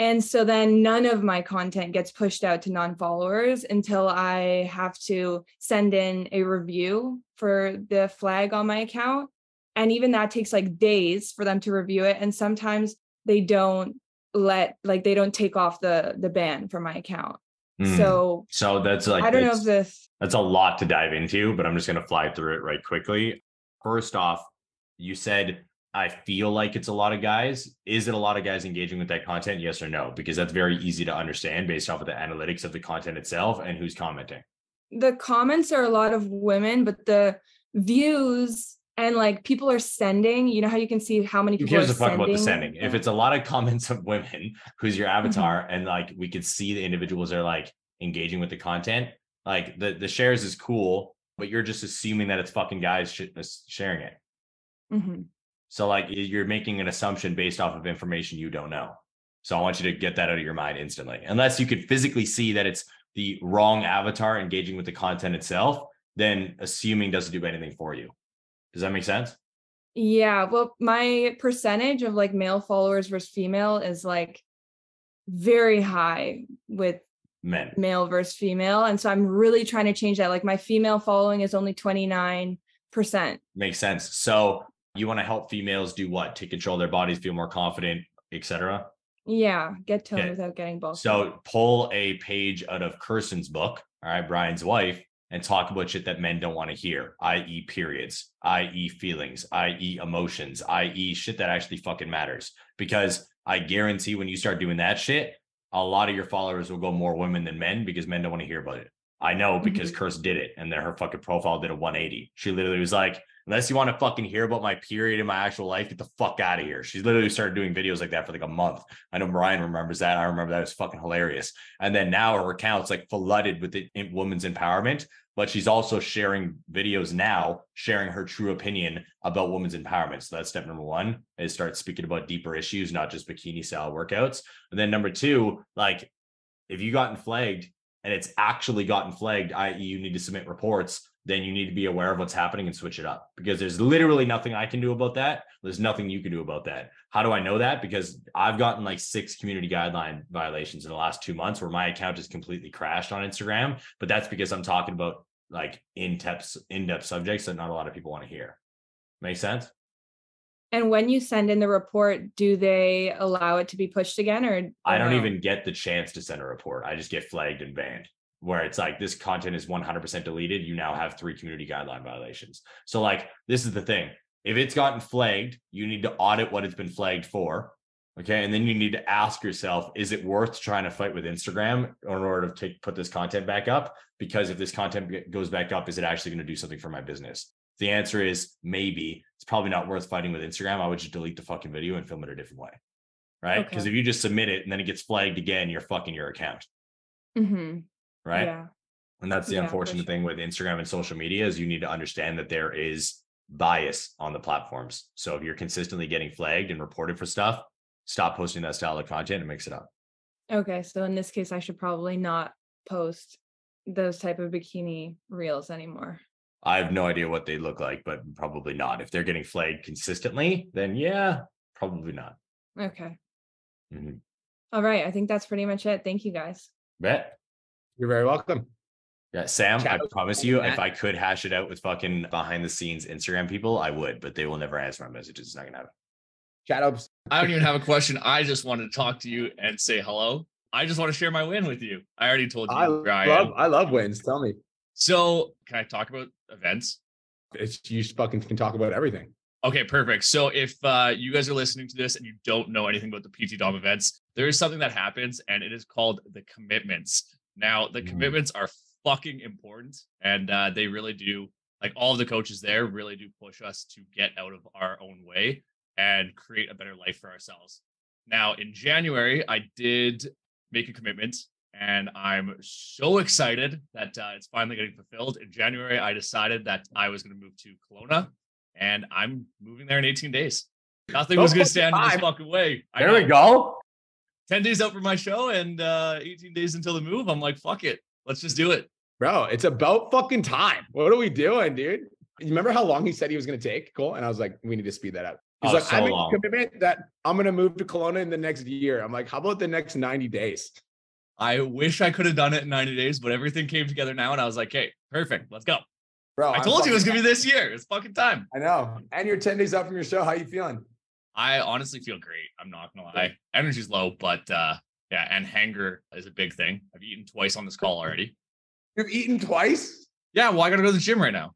And so then none of my content gets pushed out to non-followers until I have to send in a review for the flag on my account and even that takes like days for them to review it and sometimes they don't let like they don't take off the the ban from my account Mm. so So that's like i don't know if this That's a lot to dive into, but I'm just going to fly through it right quickly. First off, you said, I feel like it's a lot of guys. Is it a lot of guys engaging with that content? Yes or no? Because that's very easy to understand based off of the analytics of the content itself and who's commenting. the comments are a lot of women but the views and like people are sending you know how you can see how many people Who gives are a fuck about the sending? If it's a lot of comments of women, who's your Mm-hmm. avatar, and like we could see the individuals are like engaging with the content, like the the shares is cool, but you're just assuming that it's fucking guys sh- uh, sharing it. Mhm. So like you're making an assumption based off of information you don't know. So I want you to get that out of your mind instantly. Unless you could physically see that it's the wrong avatar engaging with the content itself, then assuming doesn't do anything for you. Does that make sense? Yeah, well, my percentage of like male followers versus female is like very high with Men. male versus female. And so I'm really trying to change that. Like my female following is only 29%. Makes sense. So you want to help females do what? To control their bodies, feel more confident, etc. Yeah, get toned Okay. without getting bulky. So pull a page out of Kirsten's book, all right, Brian's wife, and talk about shit that men don't want to hear, i.e., periods, i.e., feelings, i.e., emotions, i.e., shit that actually fucking matters. Because I guarantee when you start doing that shit, a lot of your followers will go more women than men because men don't want to hear about it. I know because mm-hmm. Kirsten did it and then her fucking profile did a 180. She literally was like, Unless you want to fucking hear about my period in my actual life, get the fuck out of here. She literally started doing videos like that for like a month. I know Brian remembers that. I remember that was fucking hilarious. And then now her account's like flooded with the women's empowerment, but she's also sharing videos now, sharing her true opinion about women's empowerment. So that's step number one is start speaking about deeper issues, not just bikini style workouts. And then number two, like if you gotten flagged and it's actually gotten flagged, i.e., you need to submit reports, then you need to be aware of what's happening and switch it up because there's literally nothing I can do about that. There's nothing you can do about that. How do I know that? Because I've gotten like six community guideline violations in the last two months where my account is completely crashed on Instagram. But that's because I'm talking about like in-depth, in-depth subjects that not a lot of people want to hear. Make sense? And when you send in the report, do they allow it to be pushed again or, or I don't no? even get the chance to send a report. I just get flagged and banned. Where it's like this content is 100% deleted. You now have three community guideline violations. So, like, this is the thing if it's gotten flagged, you need to audit what it's been flagged for. Okay. And then you need to ask yourself, is it worth trying to fight with Instagram in order to take, put this content back up? Because if this content goes back up, is it actually going to do something for my business? The answer is maybe. It's probably not worth fighting with Instagram. I would just delete the fucking video and film it a different way. Right. Because Okay. if you just submit it and then it gets flagged again, you're fucking your account. Mhm. Right. Yeah. And that's the Yeah, for unfortunate thing with Instagram and social media is you need to understand that there is bias on the platforms. So if you're consistently getting flagged and reported for stuff, stop posting that style of content and mix it up. Okay, so in this case, I should probably not post those type of bikini reels anymore. I have no idea what they look like, but probably not. If they're getting flagged consistently, then yeah, probably not. Okay. Mhm. All right. I think that's pretty much it. Thank you guys. Bet. You're very welcome. Yeah, Sam, I Shout out promise you, Matt. if I could hash it out with fucking behind the scenes Instagram people, I would, but they will never answer my messages. It's not gonna happen. Shout outs. I don't even have a question. I just wanted to talk to you and say hello. I just want to share my win with you. I already told you I where I love. I love wins. Tell me. So, can I talk about events? It's you fucking can talk about everything. Okay, perfect. So if uh, you guys are listening to this and you don't know anything about the PT Dom events, there is something that happens and it is called the commitments. Now, the Mhm. commitments are fucking important and uh, they really do, like all the coaches there really do push us to get out of our own way and create a better life for ourselves. Now, in January, I did make a commitment and I'm so excited that uh, it's finally getting fulfilled. In January, I decided that I was going to move to Kelowna and I'm moving there in 18 days. Nothing was going to stand in this fucking way. I There we go. 10 days out for my show and uh, 18 days until the move. I'm like, fuck it. Let's just do it. Bro, it's about fucking time. What are we doing, dude? You remember how long he said he was gonna take? Cool. And I was like, we need to speed that up. He's Oh, like, so I made long. a commitment that I'm gonna move to Kelowna in the next year. I'm like, how about the next 90 days? I wish I could have done it in 90 days, but everything came together now. And I was like, hey, perfect. Let's go. Bro, I I'm told you it was going to be this year. It's fucking time. I know. And you're 10 days out from your show. How you feeling? I honestly feel great. I'm not to lie. Energy's low, but uh, yeah. And hanger is a big thing. I've eaten twice on this call already. You've eaten twice? Yeah. Well, I got to go to the gym right now.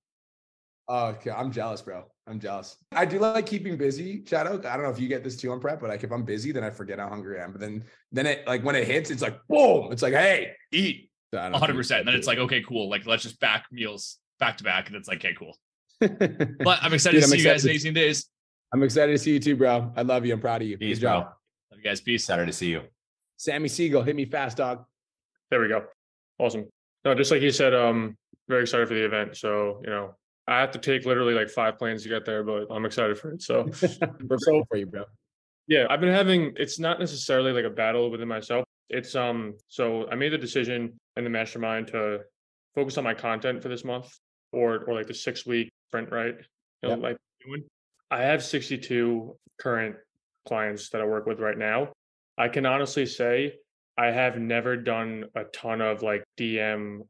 Oh, okay. I'm jealous, bro. I'm jealous. I do like keeping busy, Shadow. I don't know if you get this too on prep, but like if I'm busy, then I forget how hungry I am. But then then it like when it hits, it's like boom. It's like, hey, eat. So I don't know if you- 100%. Then it's like, okay, cool. Like, let's just back meals back to back. And it's like, okay, cool. but *laughs* But I'm excited to see you guys in 18 days. I'm excited to see you too, bro. I love you. I'm proud of you. Peace, Good job. bro. Love you guys. Peace. Excited to see you. Sammy Siegel, hit me fast, dog. There we go. Awesome. No, just like you said, um, very excited for the event. So, you know, I have to take literally like five planes to get there, but I'm excited for it. So *laughs* We're so for you, bro. yeah, I've been having it's not necessarily like a battle within myself. It's um so I made the decision in the mastermind to focus on my content for this month or or like the six week sprint, right? You know, Yep. like doing. I have 62 current clients that I work with right now. I can honestly say I have never done a ton of like DM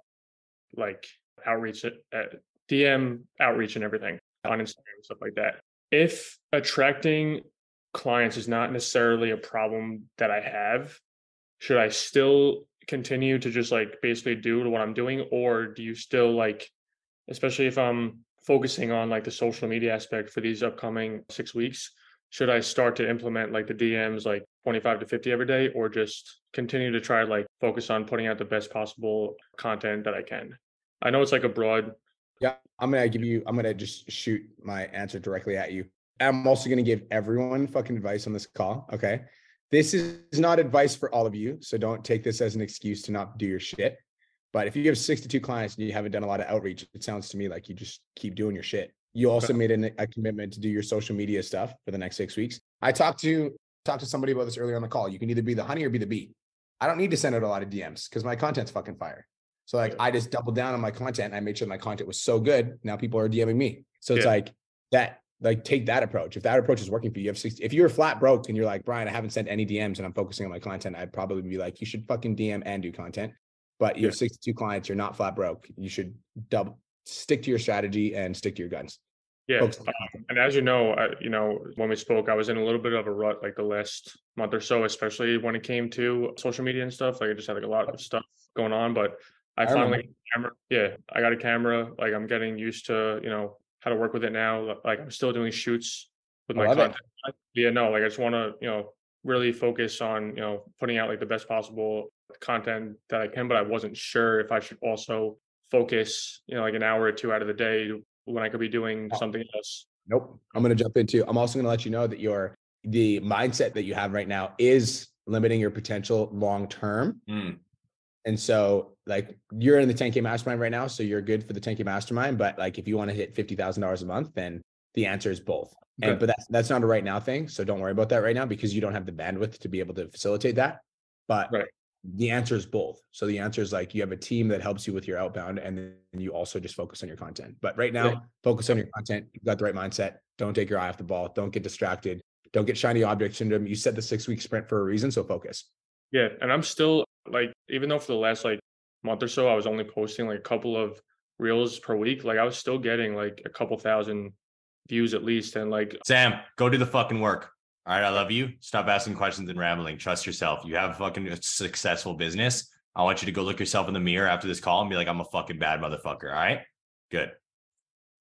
like outreach uh, DM outreach and everything on Instagram and stuff like that. If attracting clients is not necessarily a problem that I have, should I still continue to just like basically do what I'm doing or do you still like especially if I'm focusing on like the social media aspect for these upcoming 6 weeks, should I start to implement like the DMs like 25 to 50 every day or just continue to try like focus on putting out the best possible content that I can? I know it's like a broad Yeah, I'm gonna give you. I'm gonna just shoot my answer directly at you. I'm also gonna give everyone fucking advice on this call. Okay, this is not advice for all of you, so don't take this as an excuse to not do your shit. But if you have 62 clients and you haven't done a lot of outreach, it sounds to me like you just keep doing your shit. You also made an, a commitment to do your social media stuff for the next six weeks. I talked to talked to somebody about this earlier on the call. You can either be the honey or be the bee. I don't need to send out a lot of DMs because my content's fucking fire. So like I just doubled down on my content and I made sure my content was so good. Now people are DMing me. So it's Yeah. like that, like take that approach. If that approach is working for you, you have 60, if you're flat broke and you're like, Brian, I haven't sent any DMs and I'm focusing on my content, I'd probably be like, you should fucking DM and do content. But you have 62 clients, you're not flat broke. You should double stick to your strategy and stick to your guns. Yeah, Focus um, and as you know, I, you know when we spoke, I was in a little bit of a rut like the last month or so, especially when it came to social media and stuff. Like I just had like a lot of stuff going on, but I, I finally got a camera. Yeah, I got a camera. Like I'm getting used to you know how to work with it now. Like I'm still doing shoots with my love it. Yeah, no, like I just want to you know really focus on you know putting out like the best possible content that I can, but I wasn't sure if I should also focus you know like an hour or two out of the day when I could be doing something else. Nope. I'm going to jump into. I'm also going to let you know that your the mindset that you have right now is limiting your potential long term. Mm. And so, like, you're in the 10K mastermind right now, so you're good for the 10K mastermind. But like, if you want to hit fifty thousand dollars a month, then the answer is both. And but that's that's not a right now thing. So don't worry about that right now because you don't have the bandwidth to be able to facilitate that. But Right. The answer is both. So the answer is like you have a team that helps you with your outbound, and then you also just focus on your content. But right now, Yeah. focus on your content. You've got the right mindset. Don't take your eye off the ball. Don't get distracted. Don't get shiny object syndrome. You set the six week sprint for a reason. So focus. Yeah, and I'm still like, even though for the last like month or so, I was only posting like a couple of reels per week, like I was still getting like a couple thousand views at least. And like, Sam, go do the fucking work. All right, I love you. Stop asking questions and rambling. Trust yourself. You have a fucking successful business. I want you to go look yourself in the mirror after this call and be like, I'm a fucking bad motherfucker. All right, good.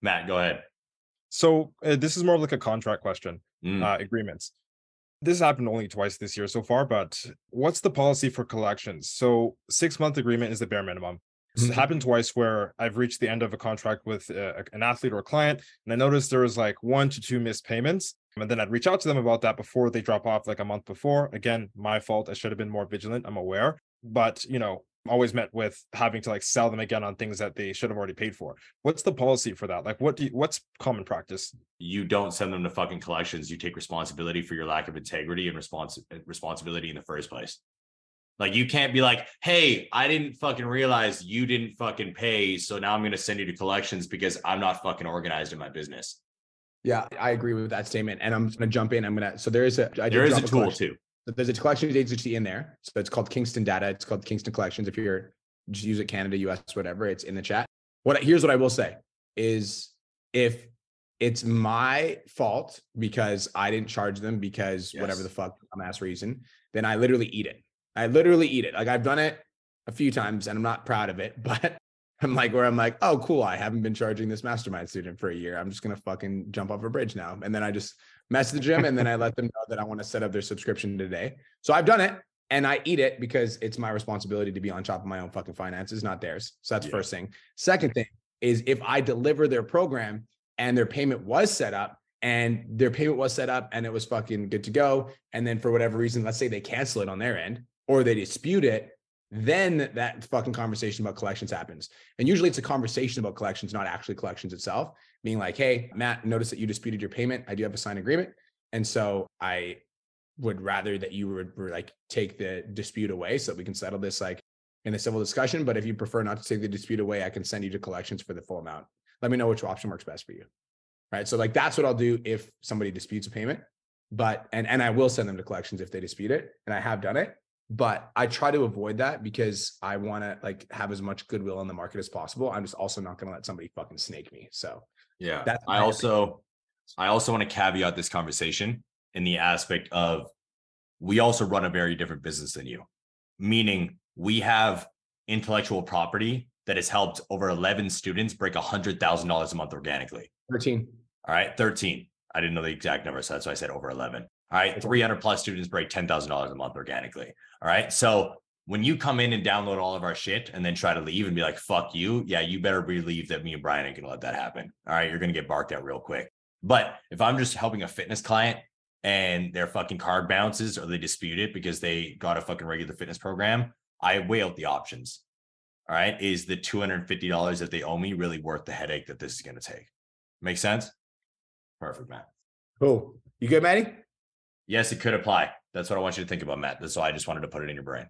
Matt, go ahead. So uh, this is more of like a contract question. Mm. Uh, agreements. This happened only twice this year so far, but what's the policy for collections? So six month agreement is the bare minimum. This Mhm. happened twice where I've reached the end of a contract with uh, an athlete or a client, and I noticed there was like one to two missed payments. And then I'd reach out to them about that before they drop off like a month before. Again, my fault. I should have been more vigilant. I'm aware. But, you know, always met with having to like sell them again on things that they should have already paid for. What's the policy for that? Like, what do you, what's common practice? You don't send them to fucking collections. You take responsibility for your lack of integrity and respons- responsibility in the first place. Like you can't be like, hey, I didn't fucking realize you didn't fucking pay. So now I'm gonna send you to collections because I'm not fucking organized in my business. Yeah, I agree with that statement. And I'm gonna jump in. I'm gonna so there is a, I there is a tool collection- too. There's a collections agency in there. So it's called Kingston Data. It's called Kingston Collections. If you're just use it Canada, US, whatever, it's in the chat. What here's what I will say is if it's my fault because I didn't charge them because whatever Yes. the fuck dumbass reason, then I literally eat it. I literally eat it. Like I've done it a few times and I'm not proud of it, *laughs* but I'm *laughs* like where I'm like, oh cool, I haven't been charging this mastermind student for a year. I'm just gonna fucking jump off a bridge now. And then I just message them and then I let them know that I want to set up their subscription today. So I've done it and I eat it because it's my responsibility to be on top of my own fucking finances, not theirs. So that's Yeah. first thing. Second thing is if I deliver their program and their payment was set up and their payment was set up and it was fucking good to go. And then for whatever reason, let's say they cancel it on their end or they dispute it, then that fucking conversation about collections happens. And usually it's a conversation about collections, not actually collections itself. Being like, hey, Matt, notice that you disputed your payment. I do have a signed agreement. And so I would rather that you would would, like take the dispute away so that we can settle this like in a civil discussion. But if you prefer not to take the dispute away, I can send you to collections for the full amount. Let me know which option works best for you. Right. So like that's what I'll do if somebody disputes a payment. But and and I will send them to collections if they dispute it. And I have done it. But I try to avoid that because I want to like have as much goodwill in the market as possible. I'm just also not going to let somebody fucking snake me. So Yeah. That's I also I also want to caveat this conversation in the aspect of we also run a very different business than you. Meaning we have intellectual property that has helped over 11 students break $100,000 a month organically. 13. All right, 13. I didn't know the exact number, so that's why I said over 11. All right, 300 plus students break $10,000 a month organically. All right, so when you come in and download all of our shit and then try to leave and be like, fuck you, yeah, you better believe that me and Brian ain't gonna let that happen. All right, you're gonna get barked at real quick. But if I'm just helping a fitness client and their fucking card bounces or they dispute it because they got a fucking regular fitness program, I weigh out the options. All right. Is the $250 that they owe me really worth the headache that this is going to take? Make sense? Perfect, man. Cool. You good, Matty? Yes, it could apply. That's what I want you to think about, Matt. That's why I just wanted to put it in your brain.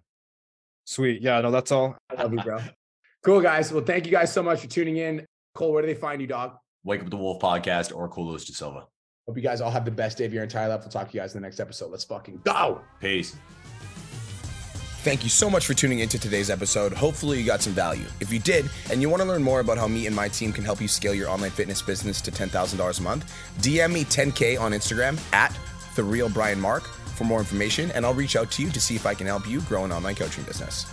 Sweet. Yeah, no, that's all. I love you, bro. *laughs* cool, guys. Well, thank you guys so much for tuning in. Cole, where do they find you, dog? Wake Up the Wolf podcast or Cole Lewis de Silva. Hope you guys all have the best day of your entire life. We'll talk to you guys in the next episode. Let's fucking go. Peace. Thank you so much for tuning into today's episode. Hopefully, you got some value. If you did, and you want to learn more about how me and my team can help you scale your online fitness business to $10,000 a month, DM me 10K on Instagram at The Real Brian Mark for more information, and I'll reach out to you to see if I can help you grow an online coaching business.